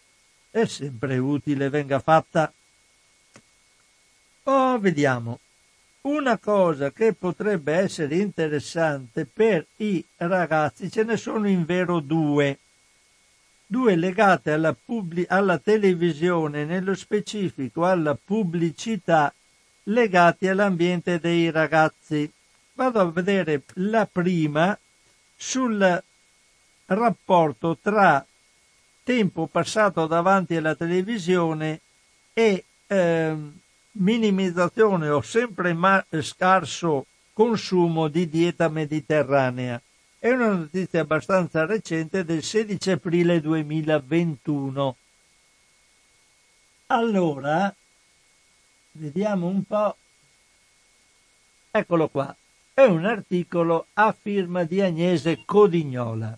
È sempre utile venga fatta. Oh, vediamo. Una cosa che potrebbe essere interessante per i ragazzi, ce ne sono in vero due. Due legate alla, pubblic- alla televisione, nello specifico alla pubblicità legati all'ambiente dei ragazzi. Vado a vedere la prima sul rapporto tra tempo passato davanti alla televisione e eh, minimizzazione o sempre ma- scarso consumo di dieta mediterranea. È una notizia abbastanza recente del 16 aprile 2021. Allora, Vediamo un po'. Eccolo qua. È un articolo a firma di Agnese Codignola.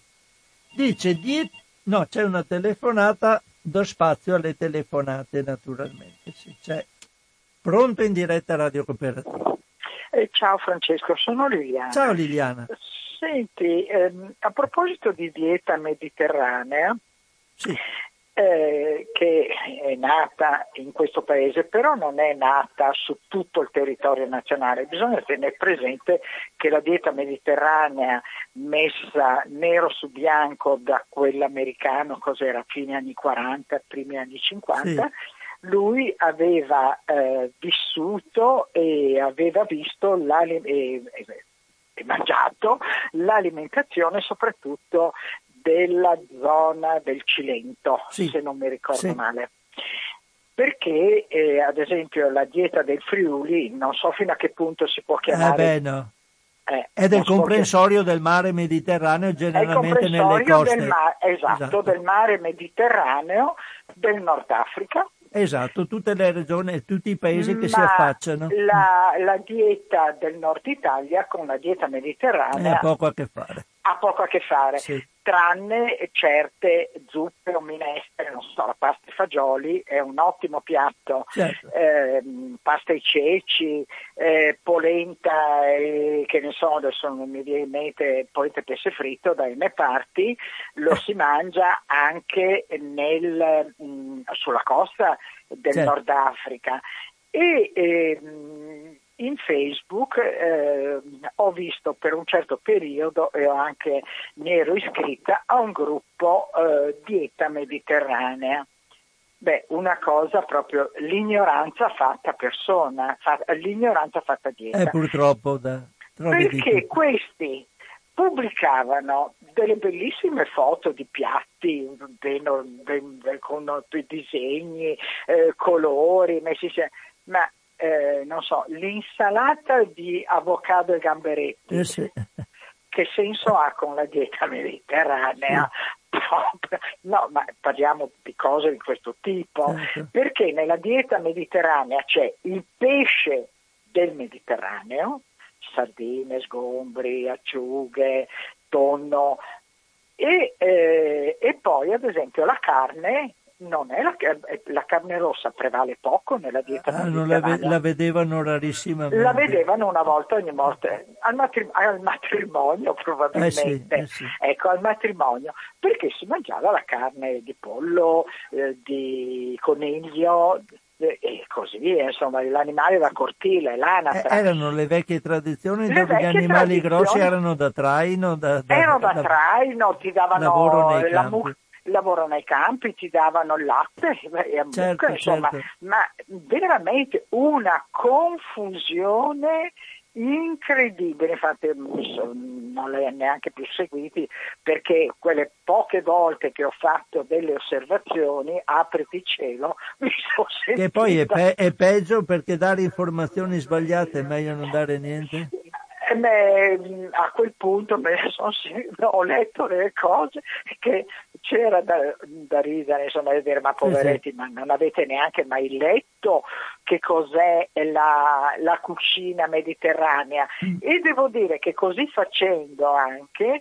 Dice diet... No, c'è una telefonata, do spazio alle telefonate naturalmente. Sì, c'è. Pronto in diretta Radio Cooperativa. Eh, ciao Francesco, sono Liliana. Ciao Liliana. Senti, ehm, a proposito di dieta mediterranea, sì eh, che è nata in questo paese, però non è nata su tutto il territorio nazionale. Bisogna tenere presente che la dieta mediterranea messa nero su bianco da quell'americano, cos'era, fine anni 40, primi anni 50, sì lui aveva eh, vissuto e aveva visto e, e mangiato l'alimentazione soprattutto della zona del Cilento, sì. se non mi ricordo sì. male perché eh, ad esempio la dieta del Friuli non so fino a che punto si può chiamare eh beh, no. eh, è del comprensorio so che... del mare Mediterraneo generalmente nelle coste del ma- esatto, esatto, del mare Mediterraneo del Nord Africa Esatto, tutte le regioni, tutti i paesi che Ma si affacciano. La, la, dieta del nord Italia con la dieta mediterranea eh, ha poco a che fare. Ha poco a che fare, sì. tranne certe zuppe o minestre, non so, la pasta e fagioli è un ottimo piatto, certo. eh, pasta e ceci, eh, polenta, e, che ne so, adesso non mi viene in mente, polenta e pesce fritto dalle mie parti, lo si mangia anche nel, mh, sulla costa del certo. Nord Africa. E, ehm, in Facebook eh, ho visto per un certo periodo e anche mi ero iscritta a un gruppo eh, dieta mediterranea. Beh, una cosa proprio l'ignoranza fatta persona, fa, l'ignoranza fatta dieta. Eh, purtroppo, da, perché questi pubblicavano delle bellissime foto di piatti ben, ben, con disegni, eh, colori, messi, ma eh, non so, l'insalata di avocado e gamberetti. Eh sì. Che senso ha con la dieta mediterranea? No, ma parliamo di cose di questo tipo, certo. perché nella dieta mediterranea c'è il pesce del Mediterraneo, sardine, sgombri, acciughe, tonno e, eh, e poi ad esempio la carne non è la, la, carne rossa prevale poco nella dieta ah, la, la, vedevano rarissimamente la vedevano una volta ogni morte. Al, matrim- al matrimonio probabilmente. Eh sì, eh sì. ecco al matrimonio. Perché si mangiava la carne di pollo eh, di coniglio e così via, insomma, l'animale da cortile, l'anatra. Eh, erano le vecchie tradizioni le dove vecchie gli animali grossi erano da traino, da, da, erano da, da traino, ti davano la mucca lavoro nei campi, ti davano il latte e a certo, mucca, insomma, certo. ma veramente una confusione incredibile, infatti non le ho neanche più seguiti perché quelle poche volte che ho fatto delle osservazioni, apriti cielo, mi sono sentita... Che poi è, pe- è peggio perché dare informazioni sbagliate è meglio non dare niente? E beh, a quel punto beh, sono, ho letto delle cose che c'era da, da ridere, insomma, da dire ma poveretti, ma non avete neanche mai letto che cos'è la, la cucina mediterranea? Mm. E devo dire che così facendo anche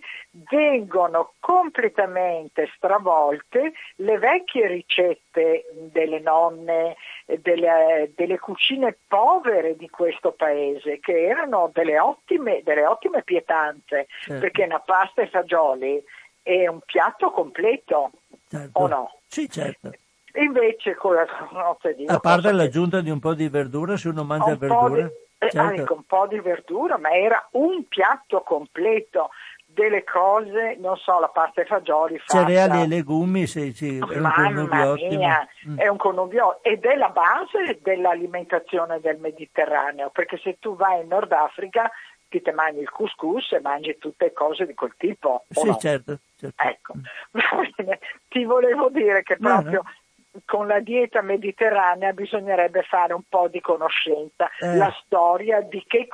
vengono completamente stravolte le vecchie ricette delle nonne, delle, delle cucine povere di questo paese, che erano delle ottime, delle ottime pietanze, certo. perché una pasta e fagioli è un piatto completo, certo. o no? Sì, certo. Invece con la notte di A parte l'aggiunta che... di un po' di verdura, se uno mangia un verdura. Di, eh, certo. ecco, un po' di verdura, ma era un piatto completo delle cose, non so, la pasta e fagioli fatta. Cereali e legumi, sì, è un connubio ottimo. Mm. È un connubio ed è la base dell'alimentazione del Mediterraneo, perché se tu vai in Nord Africa ti te mangi il couscous e mangi tutte cose di quel tipo. Sì, no? certo, certo. Ecco, mm. ti volevo dire che proprio... No, no con la dieta mediterranea bisognerebbe fare un po' di conoscenza, eh. la storia di che,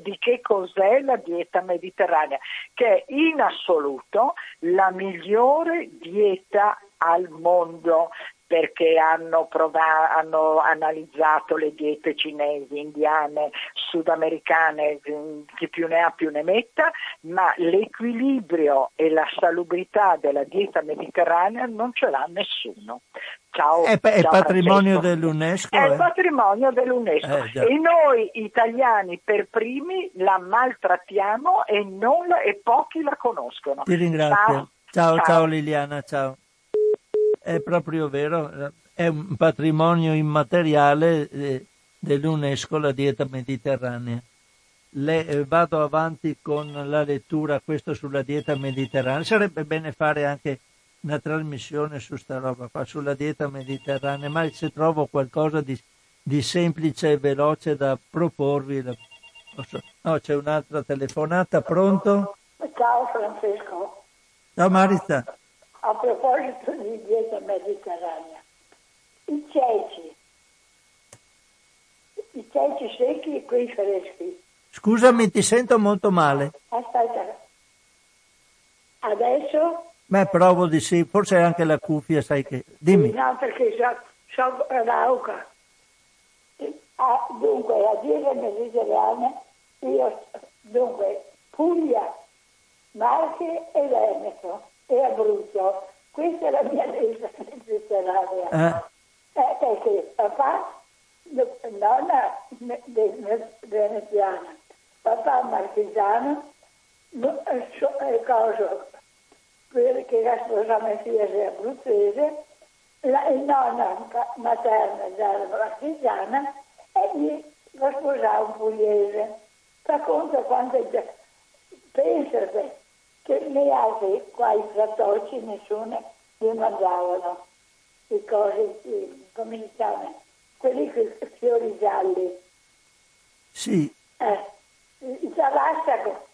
di che, cos'è, la dieta mediterranea, che è in assoluto la migliore dieta al mondo perché hanno, provato, hanno analizzato le diete cinesi, indiane, sudamericane, chi più ne ha più ne metta, ma l'equilibrio e la salubrità della dieta mediterranea non ce l'ha nessuno. Ciao, è, ciao patrimonio dell'UNESCO. È eh? patrimonio dell'UNESCO eh, e noi italiani per primi la maltrattiamo e, non, e pochi la conoscono. Ti ringrazio. Ciao, ciao, ciao. ciao Liliana, ciao è proprio vero, è un patrimonio immateriale eh, dell'UNESCO, la dieta mediterranea. Le, eh, vado avanti con la lettura, questo sulla dieta mediterranea. Sarebbe bene fare anche una trasmissione su sta roba qua, sulla dieta mediterranea, ma se trovo qualcosa di, di semplice e veloce da proporvi. La... No, c'è un'altra telefonata, pronto? Ciao Francesco. Ciao Marita. A proposito di dieta mediterranea, i ceci, i ceci secchi e quei freschi. Scusami, ti sento molto male. Aspetta, adesso? Beh, provo di sì, forse anche la cuffia, sai che... Dimmi. No, perché so, so rauca. Ah, dunque, la dieta mediterranea, io, dunque, Puglia, Marche e Veneto e Abruzzo. Questa è la mia mediterranea. Eh. Eh, perché papà, nonna veneziana, papà marchigiano, eh, cosa, perché la sposa mia figlia abruzzese, la nonna materna era marchigiana e gli lo sposava un pugliese. Fa conto quanto pensate che nei altri qua i fratocci nessuno li mandavano le cose come si chiama quelli con i fiori gialli. Sì. Eh, il tarassaco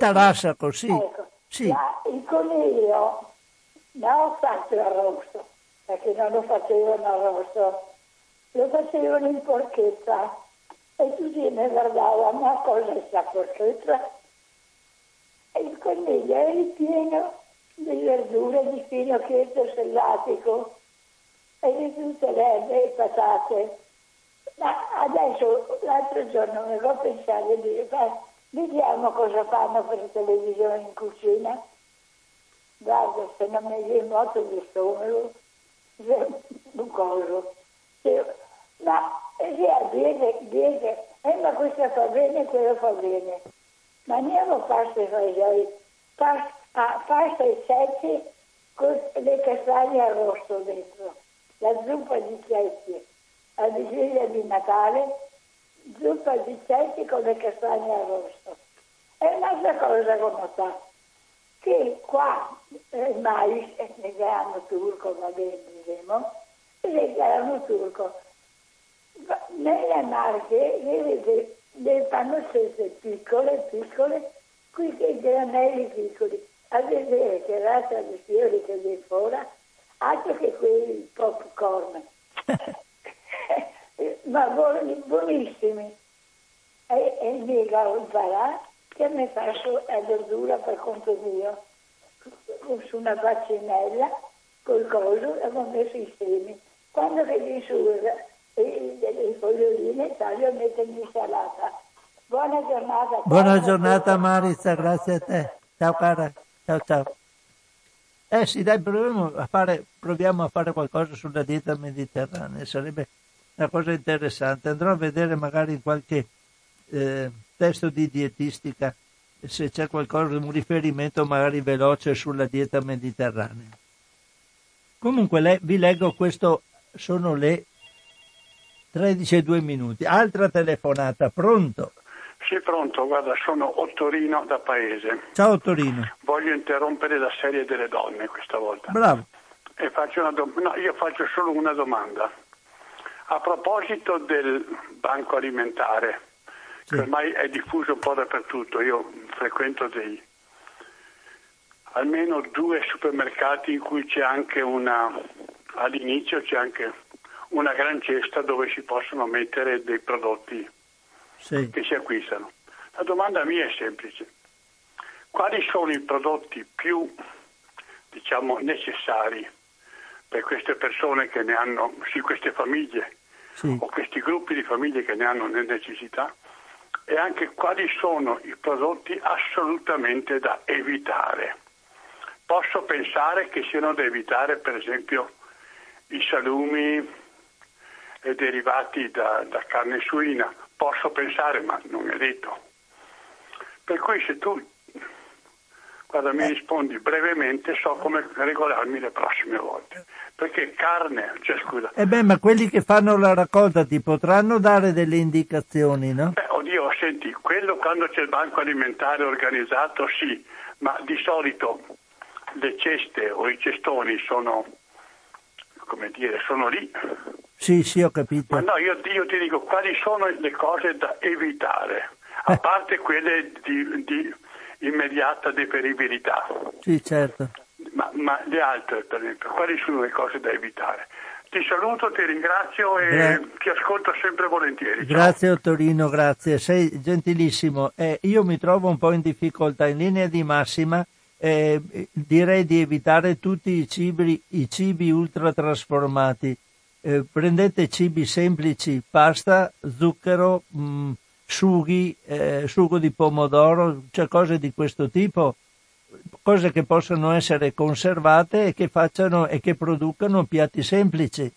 tarassaco sì, ecco, sì. La, il coniglio non ho fatto arrosto perché non lo facevano arrosto lo facevano in porchetta e tutti ne guardavano ma cosa è sta porchetta il coniglio è ripieno di verdure, di finocchietto selvatico e di tutte le erbe e patate. Ma adesso, l'altro giorno, mi ho pensato di dire, vediamo cosa fanno per televisione in cucina. Guarda, se non mi viene molto di stomaco, un coso. Ma via, viene, viene, eh, ma questo fa bene, quello fa bene. Mangiamo pasta e fagioli, pasta, ah, pasta e secchi con le castagne arrosto dentro, la zuppa di cecchi, la vigilia di Natale, zuppa di cecchi con le castagne arrosto. E un'altra cosa che ho notato, che qua il mais è grano turco, va bene, diciamo, il grano turco, nelle marche vedete le fanno sempre piccole, piccole, qui che granelli piccoli, a vedere che razza di fiori che viene fuori, altro che quelli popcorn, ma buoni, buonissimi. E, e mi ho imparato che mi faccio la verdura per conto mio, su una bacinella, col coso, e ho messo i semi. Quando che mi suda, delle foglioline taglio e metto in insalata. Buona giornata. Buona giornata Marizza, grazie a te. Ciao cara, ciao ciao. Eh sì, dai, proviamo a fare, proviamo a fare qualcosa sulla dieta mediterranea, sarebbe una cosa interessante. Andrò a vedere magari in qualche eh, testo di dietistica se c'è qualcosa, un riferimento magari veloce sulla dieta mediterranea. Comunque le, vi leggo questo, sono le 13 e 2 minuti. Altra telefonata, pronto? Sì, pronto, guarda, sono Ottorino da Paese. Ciao Ottorino. Voglio interrompere la serie delle donne questa volta. Bravo. E faccio una do- no, io faccio solo una domanda. A proposito del banco alimentare, sì. che ormai è diffuso un po' dappertutto, io frequento dei almeno due supermercati in cui c'è anche una all'inizio c'è anche una gran cesta dove si possono mettere dei prodotti sì. che si acquistano. La domanda mia è semplice. Quali sono i prodotti più diciamo, necessari per queste persone che ne hanno, sì, queste famiglie sì. o questi gruppi di famiglie che ne hanno necessità e anche quali sono i prodotti assolutamente da evitare. Posso pensare che siano da evitare per esempio i salumi, derivati da, da carne suina. Posso pensare, ma non è detto. Per cui se tu, guarda, mi rispondi brevemente, so come regolarmi le prossime volte. Perché carne, cioè scusa. Eh beh, ma quelli che fanno la raccolta ti potranno dare delle indicazioni, no? Beh, oddio, senti, quello quando c'è il banco alimentare organizzato, sì, ma di solito le ceste o i cestoni sono, come dire, sono lì. Sì, sì, ho capito. Ma no, io, io ti dico quali sono le cose da evitare, a Eh. parte quelle di, di immediata deperibilità. Sì, certo. Ma, ma le altre, per esempio, quali sono le cose da evitare? Ti saluto, ti ringrazio e Gra- ti ascolto sempre volentieri. Ciao. Grazie Ottorino, grazie, sei gentilissimo. Eh, io mi trovo un po' in difficoltà, in linea di massima eh, direi di evitare tutti i cibi, i cibi ultratrasformati. Eh, prendete cibi semplici, pasta, zucchero, mh, sughi, eh, sugo di pomodoro, cioè cose di questo tipo, cose che possono essere conservate e che facciano e che producano piatti semplici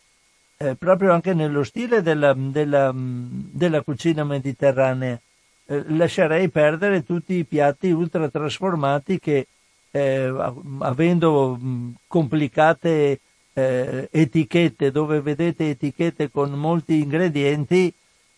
eh, proprio anche nello stile della, della, della cucina mediterranea. Eh, lascerei perdere tutti i piatti ultra trasformati che, eh, avendo mh, complicate eh, etichette, dove vedete etichette con molti ingredienti,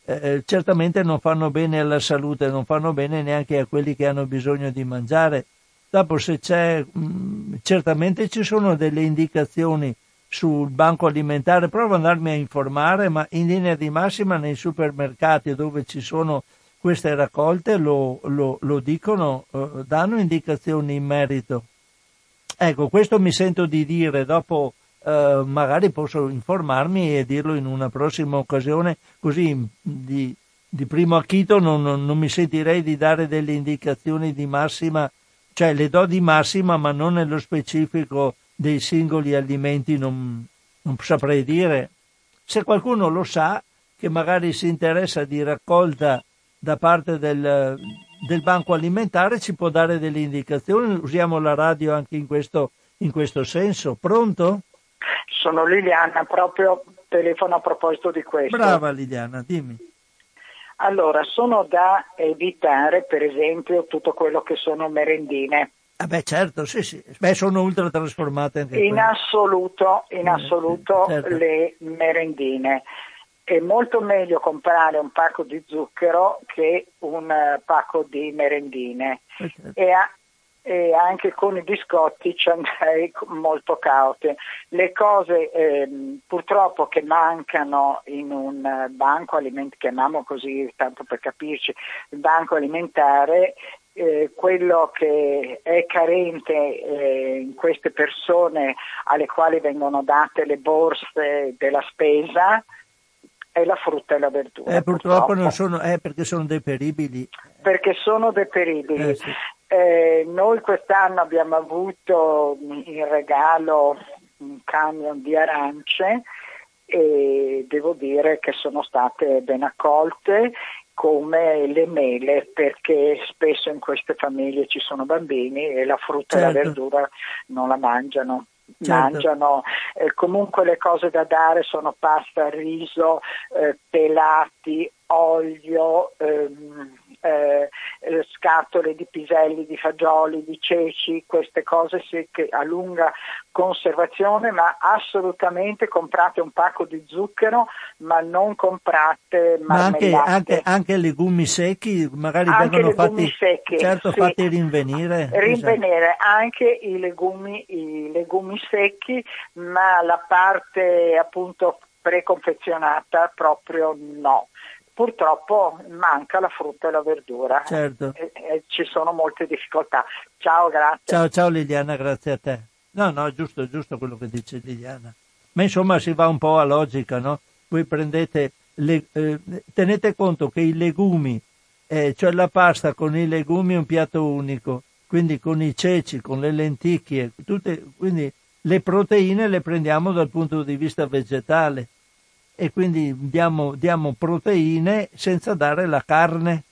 eh, certamente non fanno bene alla salute, non fanno bene neanche a quelli che hanno bisogno di mangiare. Dopo se c'è, mh, certamente ci sono delle indicazioni sul banco alimentare, provo ad andarmi a informare, ma in linea di massima nei supermercati dove ci sono queste raccolte lo, lo, lo dicono, eh, danno indicazioni in merito. Ecco, questo mi sento di dire, dopo eh, magari posso informarmi e dirlo in una prossima occasione, così di, di primo acchito non, non, non mi sentirei di dare delle indicazioni di massima, cioè le do di massima ma non nello specifico dei singoli alimenti non, non, saprei dire. Se qualcuno lo sa, che magari si interessa di raccolta da parte del, del banco alimentare, ci può dare delle indicazioni. Usiamo la radio anche in questo, in questo senso. Pronto? Sono Liliana, proprio telefono a proposito di questo. Brava Liliana, dimmi. Allora, sono da evitare, per esempio, tutto quello che sono merendine. Ah beh, certo, sì, sì. Beh, sono ultra trasformate anche In quelle. assoluto, in assoluto certo. le merendine. È molto meglio comprare un pacco di zucchero che un eh, pacco di merendine. Eh, certo. E, a- e anche con i biscotti ci andrei molto caute. Le cose ehm, purtroppo che mancano in un eh, banco alimentare, chiamiamo così tanto per capirci, il banco alimentare, eh, quello che è carente eh, in queste persone alle quali vengono date le borse della spesa è la frutta e la verdura. Eh, purtroppo non sono, eh, perché sono deperibili. perché sono deperibili. Eh, sì. Eh, noi quest'anno abbiamo avuto in regalo un camion di arance e devo dire che sono state ben accolte come le mele perché spesso in queste famiglie ci sono bambini e la frutta e la Certo. verdura non la mangiano. Certo. Mangiano eh, comunque le cose da dare sono pasta, riso, eh, pelati, olio, ehm, eh, scatole di piselli, di fagioli, di ceci, queste cose sì, che a lunga conservazione, ma assolutamente comprate un pacco di zucchero, ma non comprate Ma anche, marmellate. anche, anche legumi secchi, magari Anche vengono legumi fatti, secchi, certo, sì. fatti rinvenire. Esatto. rinvenire anche i legumi, i legumi secchi, ma la parte appunto preconfezionata proprio no. Purtroppo manca la frutta e la verdura Certo. e, e ci sono molte difficoltà. Ciao, grazie. Ciao, ciao Liliana, grazie a te. No, no, è giusto, è giusto quello che dice Liliana. Ma insomma si va un po' a logica, no? Voi prendete, le, eh, tenete conto che i legumi, eh, cioè la pasta con i legumi è un piatto unico, quindi con i ceci, con le lenticchie, tutte, quindi le proteine le prendiamo dal punto di vista vegetale e quindi diamo, diamo proteine senza dare la carne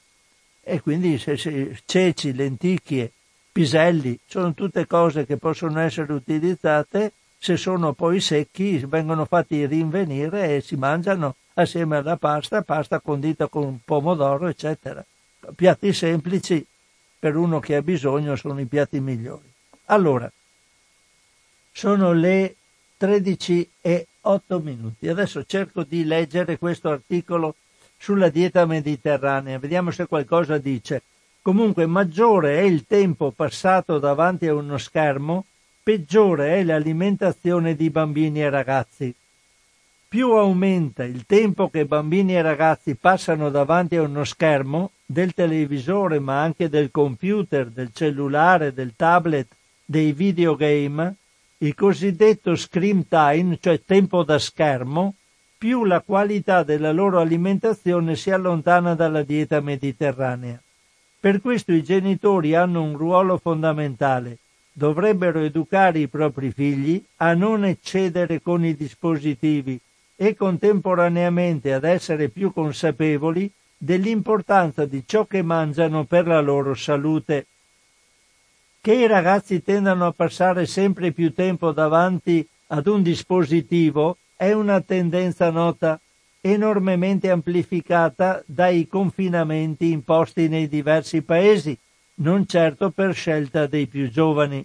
e quindi se, se, ceci, lenticchie, piselli, sono tutte cose che possono essere utilizzate, se sono poi secchi vengono fatti rinvenire e si mangiano assieme alla pasta, pasta condita con pomodoro, eccetera. Piatti semplici per uno che ha bisogno sono i piatti migliori. Allora, sono le 13 e 8 minuti. Adesso cerco di leggere questo articolo sulla dieta mediterranea, vediamo se qualcosa dice. Comunque maggiore è il tempo passato davanti a uno schermo peggiore è l'alimentazione di bambini e ragazzi. Più aumenta il tempo che bambini e ragazzi passano davanti a uno schermo, del televisore ma anche del computer, del cellulare, del tablet, dei videogame, il cosiddetto screen time, cioè tempo da schermo, più la qualità della loro alimentazione si allontana dalla dieta mediterranea. Per questo i genitori hanno un ruolo fondamentale. Dovrebbero educare i propri figli a non eccedere con i dispositivi e contemporaneamente ad essere più consapevoli dell'importanza di ciò che mangiano per la loro salute. Che i ragazzi tendano a passare sempre più tempo davanti ad un dispositivo è una tendenza nota enormemente amplificata dai confinamenti imposti nei diversi paesi, non certo per scelta dei più giovani.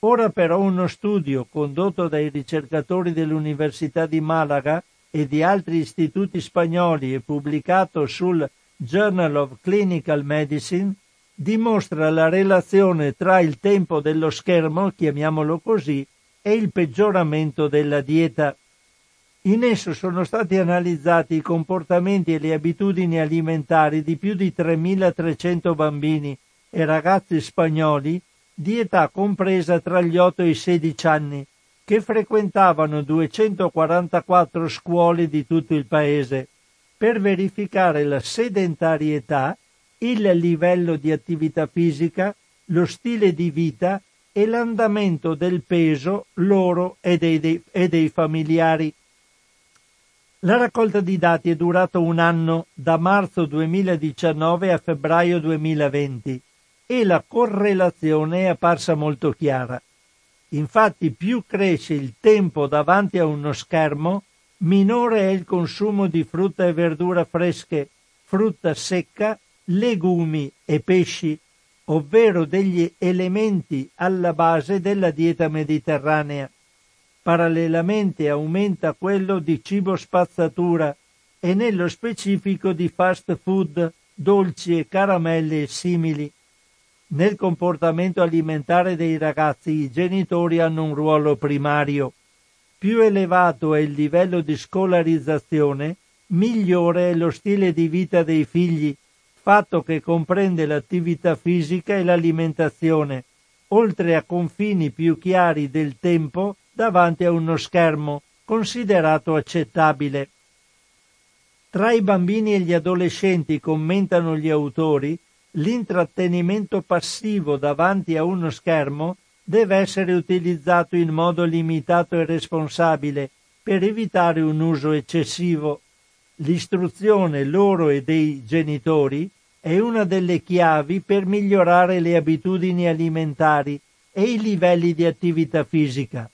Ora però uno studio condotto dai ricercatori dell'Università di Malaga e di altri istituti spagnoli e pubblicato sul Journal of Clinical Medicine dimostra la relazione tra il tempo dello schermo, chiamiamolo così, e il peggioramento della dieta. In esso sono stati analizzati i comportamenti e le abitudini alimentari di più di 3.300 bambini e ragazzi spagnoli di età compresa tra gli 8 e i 16 anni, che frequentavano 244 scuole di tutto il paese, per verificare la sedentarietà, il livello di attività fisica, lo stile di vita e l'andamento del peso loro e dei, dei, e dei familiari. La raccolta di dati è durata un anno, da marzo 2019 a febbraio 2020, e la correlazione è apparsa molto chiara. Infatti più cresce il tempo davanti a uno schermo, minore è il consumo di frutta e verdura fresche, frutta secca, legumi e pesci, ovvero degli elementi alla base della dieta mediterranea. Parallelamente aumenta quello di cibo spazzatura e nello specifico di fast food, dolci e caramelle simili. Nel comportamento alimentare dei ragazzi i genitori hanno un ruolo primario. Più elevato è il livello di scolarizzazione, migliore è lo stile di vita dei figli, fatto che comprende l'attività fisica e l'alimentazione, oltre a confini più chiari del tempo davanti a uno schermo considerato accettabile. Tra i bambini e gli adolescenti, commentano gli autori, l'intrattenimento passivo davanti a uno schermo deve essere utilizzato in modo limitato e responsabile per evitare un uso eccessivo. L'istruzione loro e dei genitori è una delle chiavi per migliorare le abitudini alimentari e i livelli di attività fisica.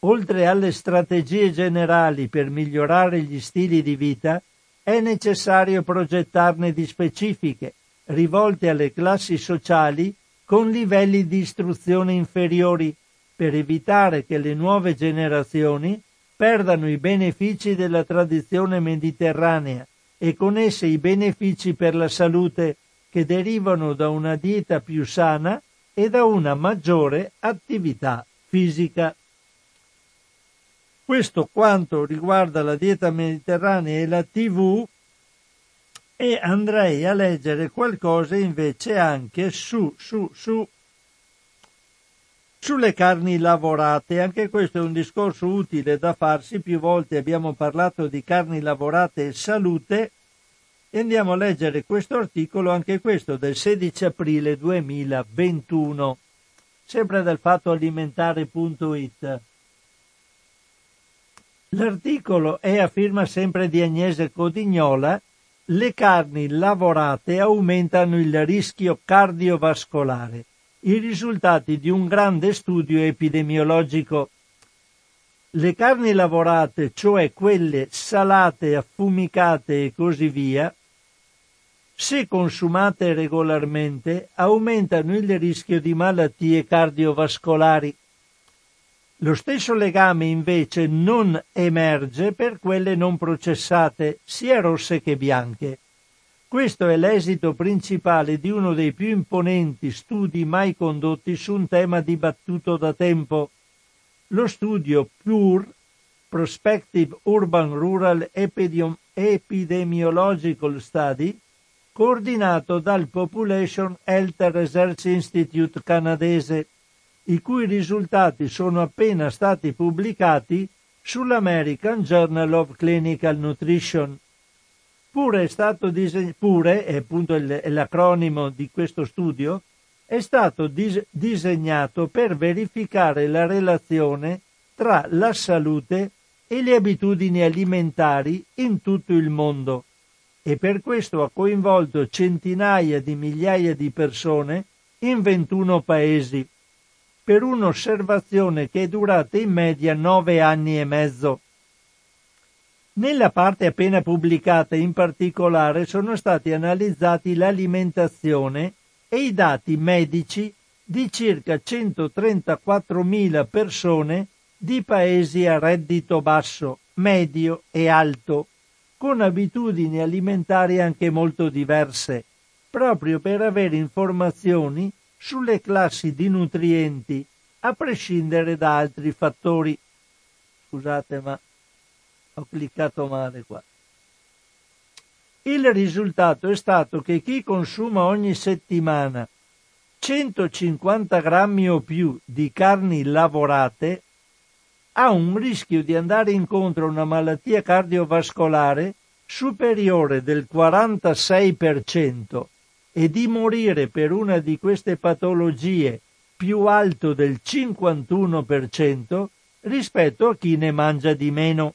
Oltre alle strategie generali per migliorare gli stili di vita, è necessario progettarne di specifiche, rivolte alle classi sociali con livelli di istruzione inferiori, per evitare che le nuove generazioni perdano i benefici della tradizione mediterranea e con esse i benefici per la salute che derivano da una dieta più sana e da una maggiore attività fisica. Questo quanto riguarda la dieta mediterranea e la TV e andrei a leggere qualcosa invece anche su, su, su, sulle carni lavorate. Anche questo è un discorso utile da farsi. Più volte abbiamo parlato di carni lavorate e salute e andiamo a leggere questo articolo, anche questo del 16 aprile 2021, sempre dal fattoalimentare.it. L'articolo è a firma sempre di Agnese Codignola. Le carni lavorate aumentano il rischio cardiovascolare. I risultati di un grande studio epidemiologico. Le carni lavorate, cioè quelle salate, affumicate e così via, se consumate regolarmente, aumentano il rischio di malattie cardiovascolari. Lo stesso legame invece non emerge per quelle non processate, sia rosse che bianche. Questo è l'esito principale di uno dei più imponenti studi mai condotti su un tema dibattuto da tempo. Lo studio PURE, Prospective Urban Rural Epidemiological Study, coordinato dal Population Health Research Institute canadese, i cui risultati sono appena stati pubblicati sull'American Journal of Clinical Nutrition. Pure è stato disegnato, pure, è appunto l'acronimo di questo studio, è stato dis- disegnato per verificare la relazione tra la salute e le abitudini alimentari in tutto il mondo e per questo ha coinvolto centinaia di migliaia di persone in 21 paesi, per un'osservazione che è durata in media nove anni e mezzo. Nella parte appena pubblicata in particolare sono stati analizzati l'alimentazione e i dati medici di circa 134.000 persone di paesi a reddito basso, medio e alto con abitudini alimentari anche molto diverse, proprio per avere informazioni sulle classi di nutrienti, a prescindere da altri fattori. Scusate, ma ho cliccato male qua. Il risultato è stato che chi consuma ogni settimana 150 grammi o più di carni lavorate ha un rischio di andare incontro a una malattia cardiovascolare superiore del 46% e di morire per una di queste patologie più alto del 51% rispetto a chi ne mangia di meno.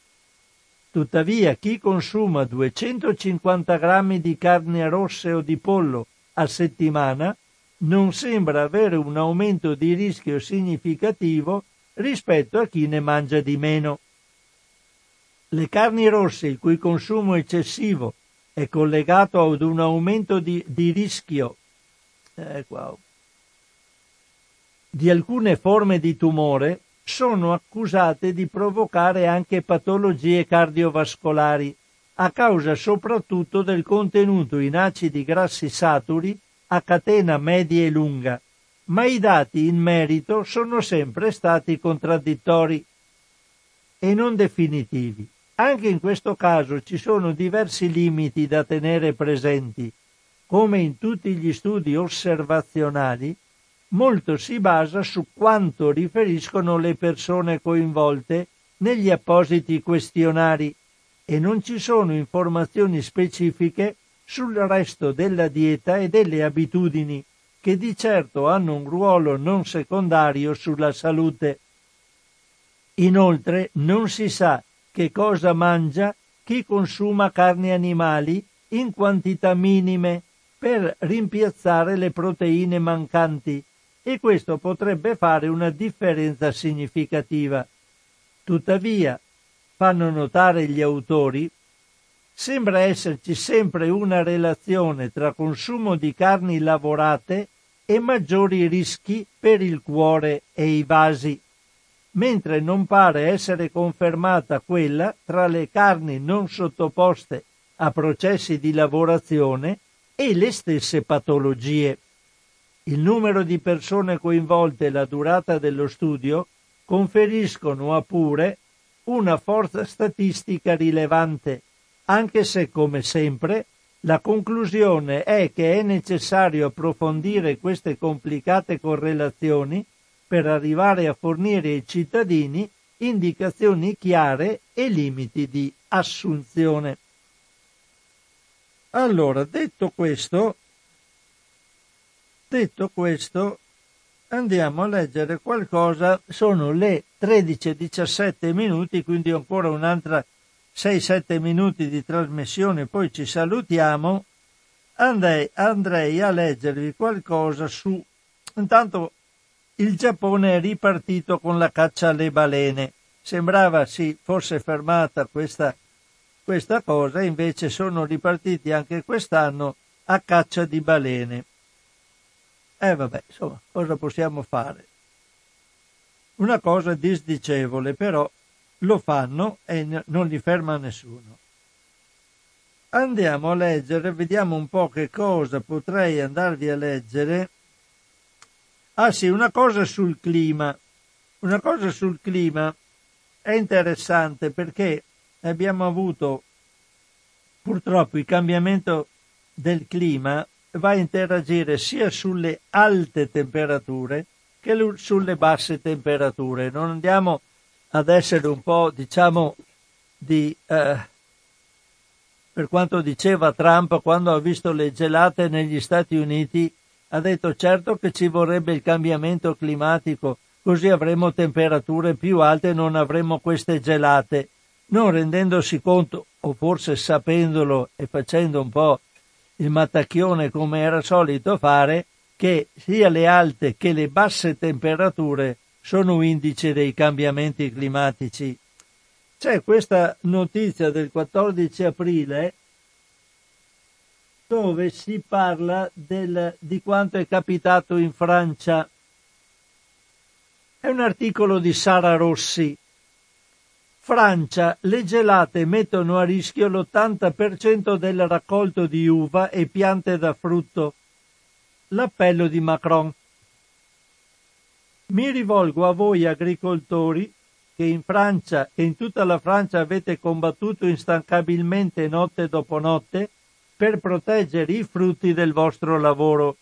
Tuttavia, chi consuma 250 grammi di carne rosse o di pollo a settimana non sembra avere un aumento di rischio significativo rispetto a chi ne mangia di meno. Le carni rosse, il cui consumo eccessivo è collegato ad un aumento di, di rischio eh, di alcune forme di tumore, sono accusate di provocare anche patologie cardiovascolari, a causa soprattutto del contenuto in acidi grassi saturi a catena media e lunga, ma i dati in merito sono sempre stati contraddittori e non definitivi. Anche in questo caso ci sono diversi limiti da tenere presenti. Come in tutti gli studi osservazionali, molto si basa su quanto riferiscono le persone coinvolte negli appositi questionari e non ci sono informazioni specifiche sul resto della dieta e delle abitudini che di certo hanno un ruolo non secondario sulla salute. Inoltre non si sa che cosa mangia chi consuma carni animali in quantità minime per rimpiazzare le proteine mancanti e questo potrebbe fare una differenza significativa. Tuttavia, fanno notare gli autori, sembra esserci sempre una relazione tra consumo di carni lavorate e maggiori rischi per il cuore e i vasi, mentre non pare essere confermata quella tra le carni non sottoposte a processi di lavorazione e le stesse patologie. Il numero di persone coinvolte e la durata dello studio conferiscono a Pure una forza statistica rilevante, anche se, come sempre, la conclusione è che è necessario approfondire queste complicate correlazioni per arrivare a fornire ai cittadini indicazioni chiare e limiti di assunzione. Allora, detto questo, detto questo, andiamo a leggere qualcosa, sono le 13.17 minuti, quindi ancora un'altra 6-7 minuti di trasmissione, poi ci salutiamo. Andrei, andrei a leggervi qualcosa su... Intanto il Giappone è ripartito con la caccia alle balene. Sembrava si fosse fermata questa questa cosa, invece sono ripartiti anche quest'anno a caccia di balene. Eh vabbè, insomma, cosa possiamo fare? Una cosa disdicevole, però lo fanno e non li ferma nessuno. andiamo a leggere, vediamo un po' che cosa potrei andarvi a leggere. Ah sì, una cosa sul clima. Una cosa sul clima è interessante perché abbiamo avuto purtroppo il cambiamento del clima va a interagire sia sulle alte temperature che sulle basse temperature. Non andiamo ad essere un po', diciamo, di, eh, per quanto diceva Trump quando ha visto le gelate negli Stati Uniti, ha detto certo che ci vorrebbe il cambiamento climatico, così avremo temperature più alte e non avremo queste gelate, non rendendosi conto, o forse sapendolo e facendo un po' il mattacchione come era solito fare, che sia le alte che le basse temperature sono indice dei cambiamenti climatici. C'è questa notizia del 14 aprile dove si parla del, di quanto è capitato in Francia. È un articolo di Sara Rossi. Francia, le gelate mettono a rischio l'80% del raccolto di uva e piante da frutto. L'appello di Macron. Mi rivolgo a voi agricoltori che in Francia e in tutta la Francia avete combattuto instancabilmente notte dopo notte per proteggere i frutti del vostro lavoro.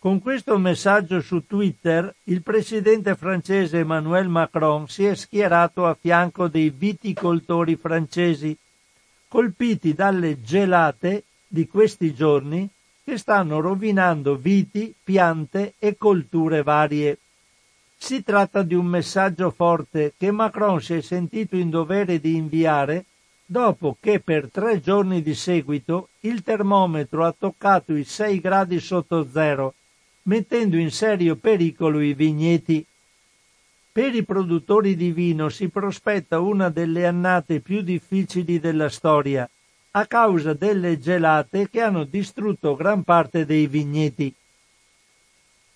Con questo messaggio su Twitter il presidente francese Emmanuel Macron si è schierato a fianco dei viticoltori francesi, colpiti dalle gelate di questi giorni che stanno rovinando viti, piante e colture varie. Si tratta di un messaggio forte che Macron si è sentito in dovere di inviare dopo che per tre giorni di seguito il termometro ha toccato i 6 gradi sotto zero mettendo in serio pericolo i vigneti. Per i produttori di vino si prospetta una delle annate più difficili della storia, a causa delle gelate che hanno distrutto gran parte dei vigneti.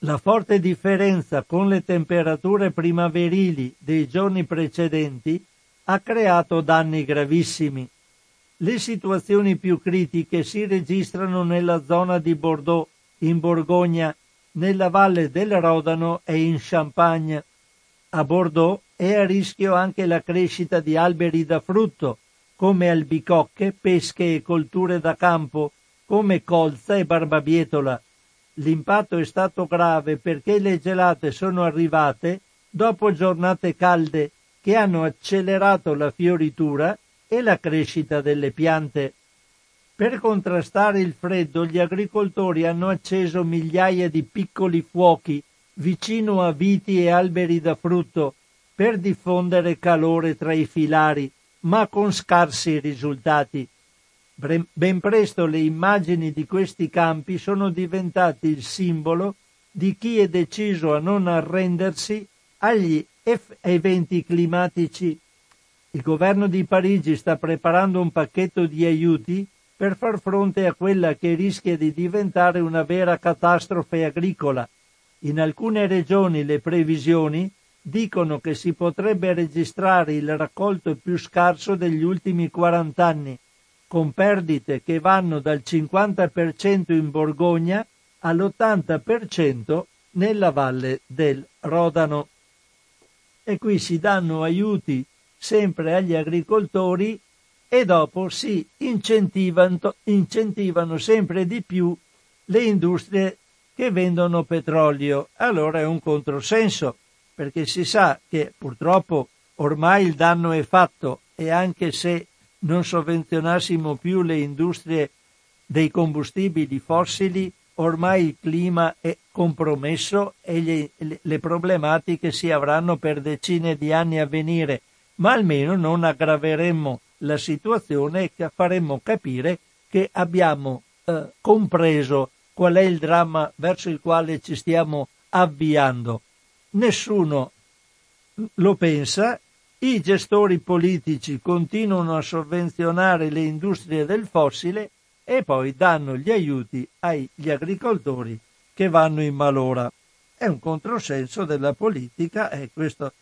La forte differenza con le temperature primaverili dei giorni precedenti ha creato danni gravissimi. Le situazioni più critiche si registrano nella zona di Bordeaux, in Borgogna, nella valle del Rodano e in Champagne. A Bordeaux è a rischio anche la crescita di alberi da frutto, come albicocche, pesche e colture da campo, come colza e barbabietola. L'impatto è stato grave perché le gelate sono arrivate dopo giornate calde che hanno accelerato la fioritura e la crescita delle piante. Per contrastare il freddo gli agricoltori hanno acceso migliaia di piccoli fuochi vicino a viti e alberi da frutto per diffondere calore tra i filari, ma con scarsi risultati. Ben presto le immagini di questi campi sono diventati il simbolo di chi è deciso a non arrendersi agli eventi climatici. Il governo di Parigi sta preparando un pacchetto di aiuti per far fronte a quella che rischia di diventare una vera catastrofe agricola. In alcune regioni le previsioni dicono che si potrebbe registrare il raccolto più scarso degli ultimi 40 anni, con perdite che vanno dal 50% in Borgogna all'80% nella valle del Rodano. E qui si danno aiuti sempre agli agricoltori e dopo si incentivano, incentivano sempre di più le industrie che vendono petrolio. Allora è un controsenso, perché si sa che purtroppo ormai il danno è fatto e anche se non sovvenzionassimo più le industrie dei combustibili fossili, ormai il clima è compromesso e le, le, problematiche si avranno per decine di anni a venire, ma almeno non aggraveremmo la situazione e faremmo capire che abbiamo eh, compreso qual è il dramma verso il quale ci stiamo avviando. Nessuno lo pensa, i gestori politici continuano a sovvenzionare le industrie del fossile e poi danno gli aiuti agli agricoltori che vanno in malora. È un controsenso della politica e questo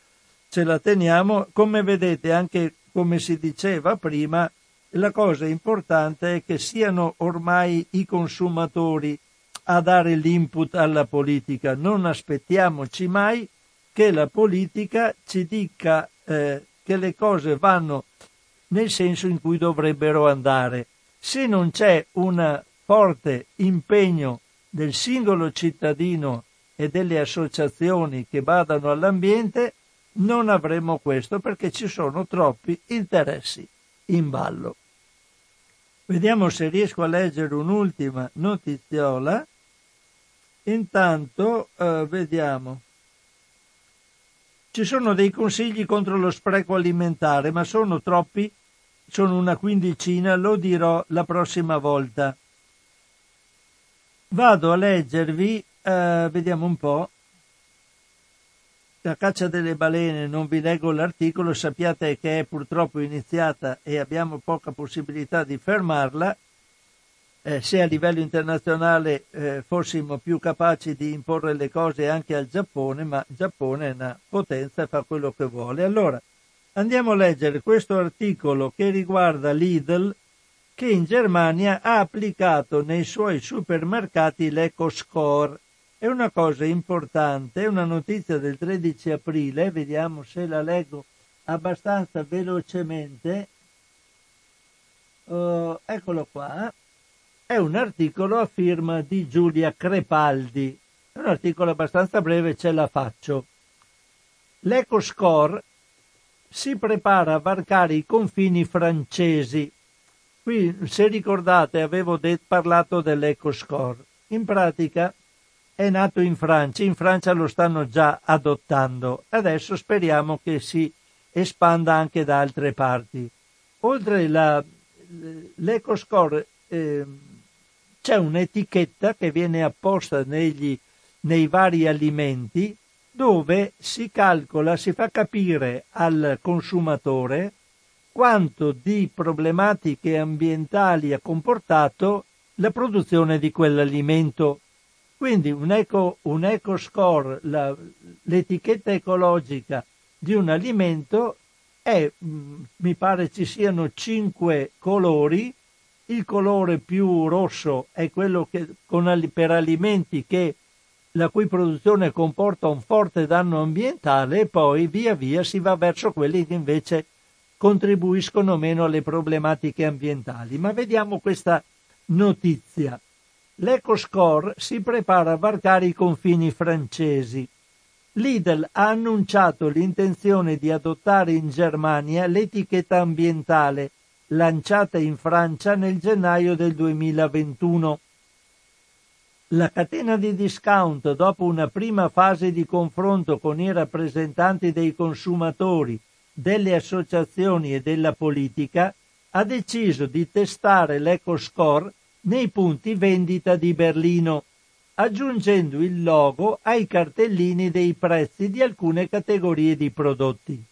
ce la teniamo. Come vedete anche come si diceva prima, La cosa importante è che siano ormai i consumatori a dare l'input alla politica. Non aspettiamoci mai che la politica ci dica eh, che le cose vanno nel senso in cui dovrebbero andare. Se non c'è un forte impegno del singolo cittadino e delle associazioni che badano all'ambiente, non avremo questo perché ci sono troppi interessi in ballo. Vediamo se riesco a leggere un'ultima notiziola. Intanto eh, vediamo. Ci sono dei consigli contro lo spreco alimentare, ma sono troppi, sono una quindicina, lo dirò la prossima volta. Vado a leggervi, eh, vediamo un po'. La caccia delle balene, non vi leggo l'articolo, sappiate che è purtroppo iniziata e abbiamo poca possibilità di fermarla. Eh, se a livello internazionale eh, fossimo più capaci di imporre le cose anche al Giappone, ma il Giappone è una potenza e fa quello che vuole. Allora, andiamo a leggere questo articolo che riguarda Lidl che in Germania ha applicato nei suoi supermercati l'EcoScore. È una cosa importante, è una notizia del 13 aprile, vediamo se la leggo abbastanza velocemente. Uh, eccolo qua. È un articolo a firma di Giulia Crepaldi. È un articolo abbastanza breve, ce la faccio. L'EcoScore si prepara a varcare i confini francesi Qui, se ricordate, avevo det- parlato dell'EcoScore. In pratica è nato in Francia, in Francia lo stanno già adottando. Adesso speriamo che si espanda anche da altre parti. Oltre la, l'EcoScore eh, c'è un'etichetta che viene apposta negli, nei vari alimenti dove si calcola, si fa capire al consumatore quanto di problematiche ambientali ha comportato la produzione di quell'alimento. Quindi un eco, un eco score, la, l'etichetta ecologica di un alimento è, mm, mi pare ci siano cinque colori, il colore più rosso è quello che, con, per alimenti che, la cui produzione comporta un forte danno ambientale e poi via via si va verso quelli che invece contribuiscono meno alle problematiche ambientali. Ma vediamo questa notizia. L'EcoScore si prepara a varcare i confini francesi. Lidl ha annunciato l'intenzione di adottare in Germania l'etichetta ambientale lanciata in Francia nel gennaio del 2021. La catena di discount, dopo una prima fase di confronto con i rappresentanti dei consumatori delle associazioni e della politica, ha deciso di testare l'EcoScore nei punti vendita di Berlino, aggiungendo il logo ai cartellini dei prezzi di alcune categorie di prodotti.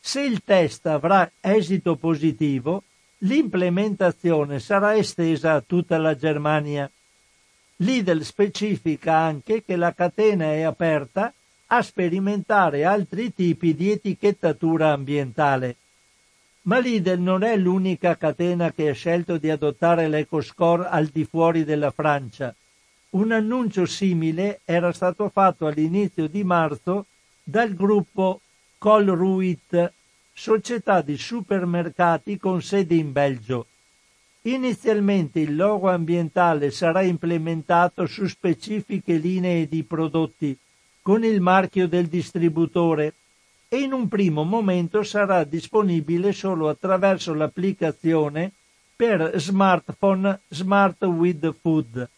Se il test avrà esito positivo, l'implementazione sarà estesa a tutta la Germania. Lidl specifica anche che la catena è aperta a sperimentare altri tipi di etichettatura ambientale. Ma Lidl non è l'unica catena che ha scelto di adottare l'EcoScore al di fuori della Francia. Un annuncio simile era stato fatto all'inizio di marzo dal gruppo Colruit, società di supermercati con sede in Belgio. Inizialmente il logo ambientale sarà implementato su specifiche linee di prodotti con il marchio del distributore e in un primo momento sarà disponibile solo attraverso l'applicazione per smartphone Smart with Food.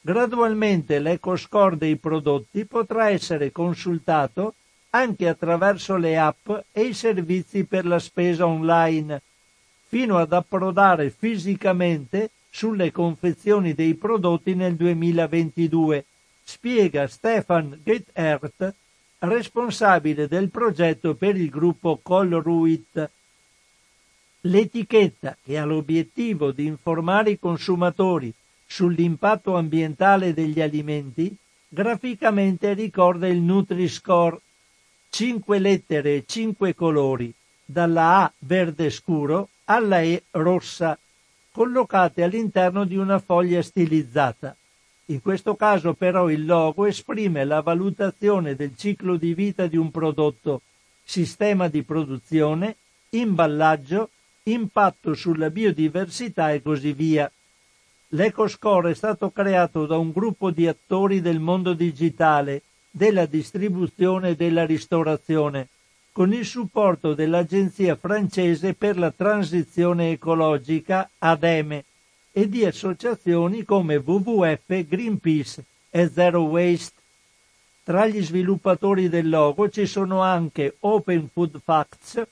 Gradualmente l'EcoScore dei prodotti potrà essere consultato anche attraverso le app e i servizi per la spesa online, fino ad approdare fisicamente sulle confezioni dei prodotti nel 2022 spiega Stefan Geithert, responsabile del progetto per il gruppo Colruit. L'etichetta, che ha l'obiettivo di informare i consumatori sull'impatto ambientale degli alimenti, graficamente ricorda il Nutri-Score, 5 lettere e 5 colori, dalla A verde scuro alla E rossa, collocate all'interno di una foglia stilizzata. In questo caso però il logo esprime la valutazione del ciclo di vita di un prodotto, sistema di produzione, imballaggio, impatto sulla biodiversità e così via. L'EcoScore è stato creato da un gruppo di attori del mondo digitale, della distribuzione e della ristorazione, con il supporto dell'Agenzia francese per la transizione ecologica ADEME e di associazioni come WWF, Greenpeace e Zero Waste. Tra gli sviluppatori del logo ci sono anche Open Food Facts,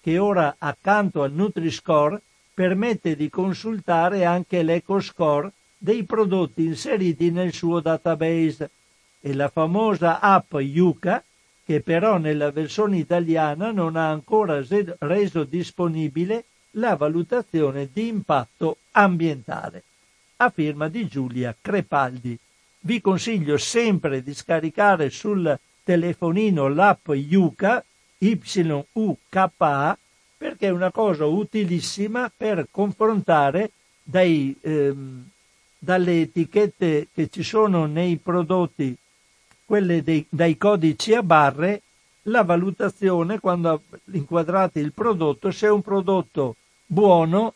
che ora accanto al Nutri-Score permette di consultare anche l'EcoScore dei prodotti inseriti nel suo database e la famosa app Yuka, che però nella versione italiana non ha ancora reso disponibile la valutazione di impatto ambientale. A firma di Giulia Crepaldi. Vi consiglio sempre di scaricare sul telefonino l'app Yuka, YUKA, perché è una cosa utilissima per confrontare dai, ehm, dalle etichette che ci sono nei prodotti, quelle dei, dai codici a barre, la valutazione quando inquadrate il prodotto se è un prodotto buono,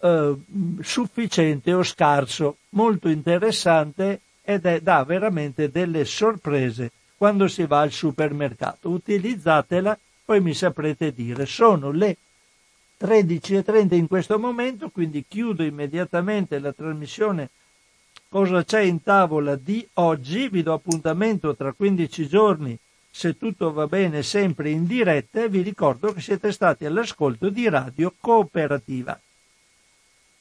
eh, sufficiente o scarso, molto interessante ed è, dà veramente delle sorprese quando si va al supermercato. Utilizzatela, poi mi saprete dire. Sono le 13.30 in questo momento, quindi chiudo immediatamente la trasmissione Cosa c'è in tavola di oggi. Vi do appuntamento tra 15 giorni se tutto va bene, sempre in diretta e vi ricordo che siete stati all'ascolto di Radio Cooperativa.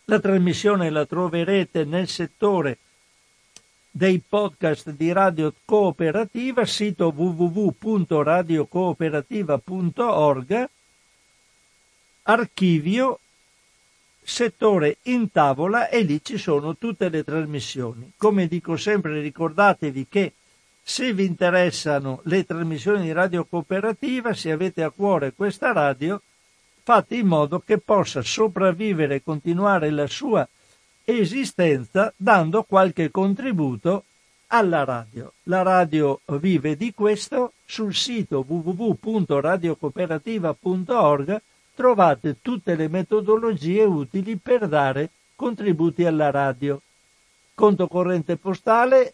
La trasmissione la troverete nel settore dei podcast di Radio Cooperativa, sito www.radiocooperativa.org, archivio, settore in tavola e lì ci sono tutte le trasmissioni. Come dico sempre, ricordatevi che se vi interessano le trasmissioni di radio cooperativa, se avete a cuore questa radio, fate in modo che possa sopravvivere e continuare la sua esistenza dando qualche contributo alla radio. La radio vive di questo sul sito www.radiocooperativa.org trovate tutte le metodologie utili per dare contributi alla radio. Conto corrente postale,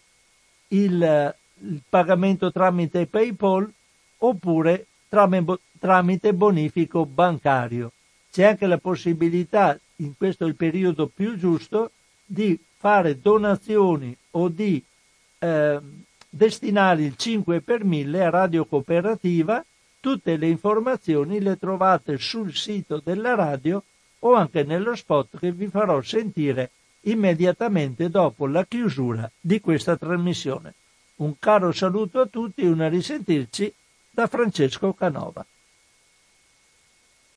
il il pagamento tramite PayPal oppure tramite bonifico bancario. C'è anche la possibilità, in questo è il periodo più giusto, di fare donazioni o di eh, destinare il 5 per 1000 a Radio Cooperativa. Tutte le informazioni le trovate sul sito della radio o anche nello spot che vi farò sentire immediatamente dopo la chiusura di questa trasmissione. Un caro saluto a tutti e una risentirci da Francesco Canova.